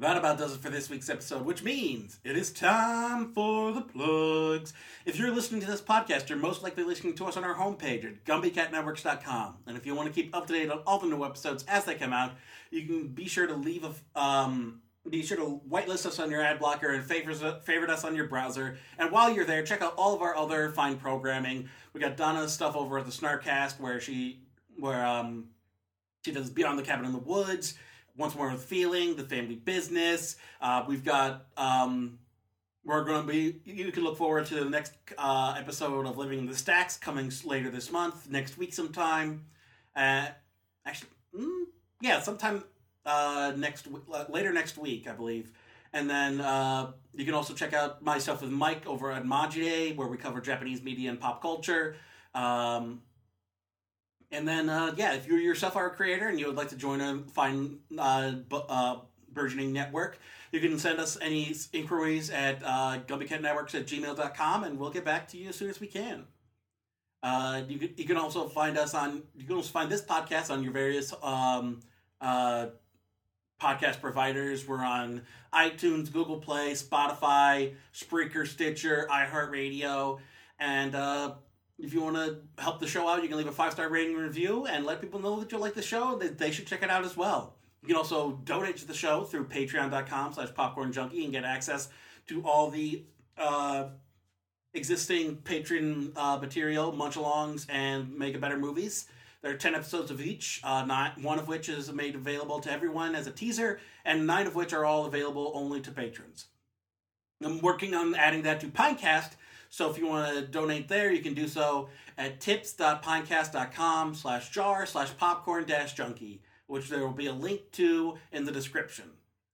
That about does it for this week's episode, which means it is time for the plugs. If you're listening to this podcast, you're most likely listening to us on our homepage at GumbyCatNetworks.com. And if you want to keep up to date on all the new episodes as they come out, you can be sure to leave a um, be sure to whitelist us on your ad blocker and favors, favorite us on your browser. And while you're there, check out all of our other fine programming. We got Donna's stuff over at the Snarkcast where she where um she does Beyond the Cabin in the Woods, Once More with Feeling, The Family Business. Uh, we've got um we're going to be you can look forward to the next uh, episode of Living in the Stacks coming later this month, next week sometime. Uh, actually, mm, yeah, sometime uh, next later next week, I believe. And then uh, you can also check out myself with Mike over at Majide, where we cover Japanese media and pop culture. Um, and then, uh, yeah, if you yourself are a creator and you would like to join a fine uh, uh, burgeoning network, you can send us any inquiries at uh, gumbycatnetworks at gmail.com and we'll get back to you as soon as we can. Uh, you can you can also find us on you can also find this podcast on your various um, uh, podcast providers. We're on iTunes, Google Play, Spotify, Spreaker, Stitcher, iHeartRadio, and uh, if you want to help the show out, you can leave a five star rating review and let people know that you like the show. That they should check it out as well. You can also donate to the show through patreon.com slash popcorn junkie and get access to all the uh, existing patron uh, material, munch alongs, and make a better movies. There are 10 episodes of each, uh, one of which is made available to everyone as a teaser, and nine of which are all available only to patrons. I'm working on adding that to Pinecast, so if you want to donate there, you can do so at tips.pinecast.com slash jar slash popcorn dash junkie, which there will be a link to in the description.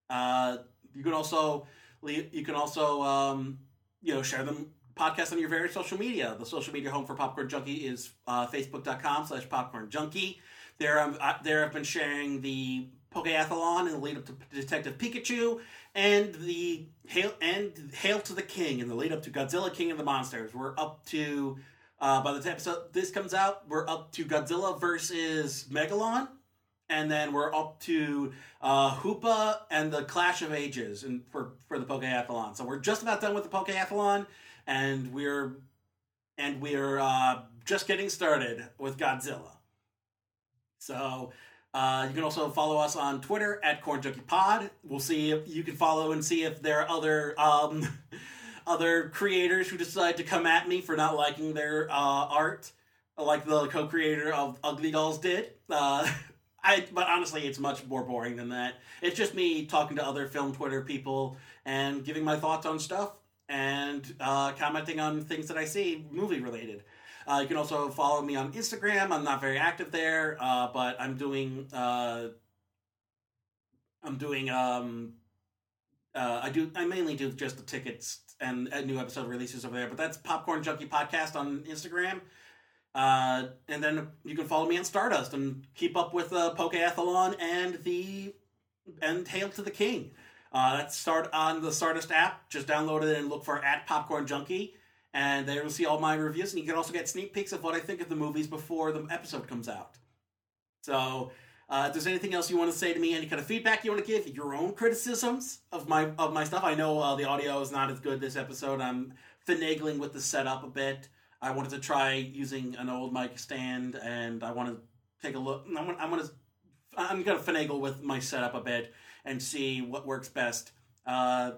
Uh, you can also you can also um, you know share them podcast on your various social media. The social media home for Popcorn Junkie is uh, facebook.com slash popcorn junkie. There, um, I, there I've been sharing the Pokeathlon in the lead up to Detective Pikachu and the Hail and Hail to the King in the lead up to Godzilla King of the Monsters. We're up to Uh, by the time episode this comes out, we're up to Godzilla versus Megalon, and then we're up to uh, Hoopa and the Clash of Ages, and for for the Pokeathlon. So we're just about done with the Pokeathlon, and we're and we're uh, just getting started with Godzilla. So uh, you can also follow us on Twitter at Corn Junkie Pod. We'll see if you can follow and see if there are other um, other creators who decide to come at me for not liking their uh, art, like the co-creator of Ugly Dolls did. Uh, I, but honestly, it's much more boring than that. It's just me talking to other film Twitter people and giving my thoughts on stuff and uh, commenting on things that I see movie related. Uh, you can also follow me on Instagram. I'm not very active there, uh, but I'm doing uh, I'm doing um, uh, I do I mainly do just the tickets and uh, new episode releases over there. But that's Popcorn Junkie Podcast on Instagram. Uh, and then you can follow me on Stardust and keep up with uh, Pokeathlon and the and Hail to the King. Uh, that's start on the Stardust app. Just download it and look for at Popcorn Junkie and there you'll see all my reviews, and you can also get sneak peeks of what I think of the movies before the episode comes out. So, uh, if there's anything else you want to say to me, any kind of feedback you want to give, your own criticisms of my of my stuff. I know uh, the audio is not as good this episode. I'm finagling with the setup a bit. I wanted to try using an old mic stand, and I want to take a look. I'm I'm gonna I'm gonna finagle with my setup a bit and see what works best. Uh,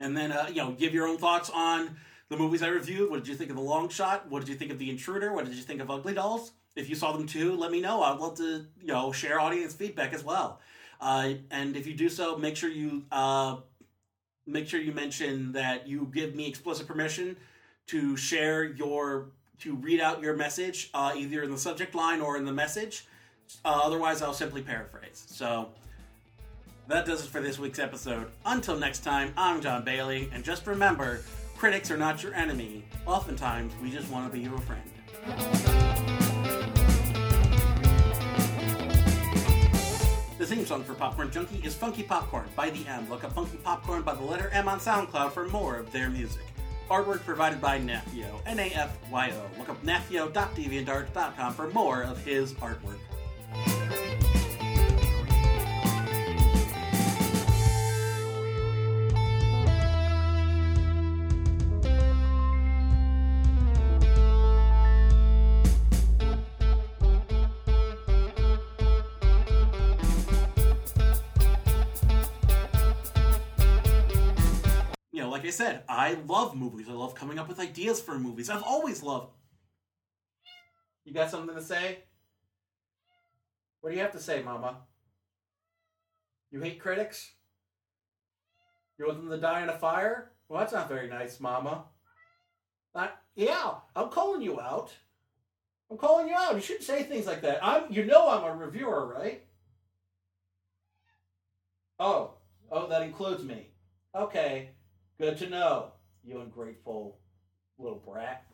and then uh, you know, give your own thoughts on the movies I reviewed. What did you think of The Long Shot? What did you think of The Intruder? What did you think of Ugly Dolls? If you saw them too, let me know. I'd love to, you know, share audience feedback as well. Uh, and if you do so, make sure you uh, make sure you mention that you give me explicit permission to share your to read out your message uh, either in the subject line or in the message. Uh, otherwise, I'll simply paraphrase. So that does it for this week's episode. Until next time, I'm John Bailey, and just remember critics are not your enemy. Oftentimes, we just want to be your friend. The theme song for Popcorn Junkie is Funky Popcorn by The M. Look up Funky Popcorn by the letter M on SoundCloud for more of their music. Artwork provided by Nafyo, N A F Y O. Look up nafyo.deviantart.com for more of his artwork. Said, I love movies. I love coming up with ideas for movies. I've always loved. You got something to say? What do you have to say, Mama? You hate critics? You want them to die in a fire? Well, that's not very nice, Mama. I, yeah, I'm calling you out. I'm calling you out. You shouldn't say things like that. I'm, you know, I'm a reviewer, right? Oh, oh, that includes me. Okay. Good to know, you ungrateful little brat.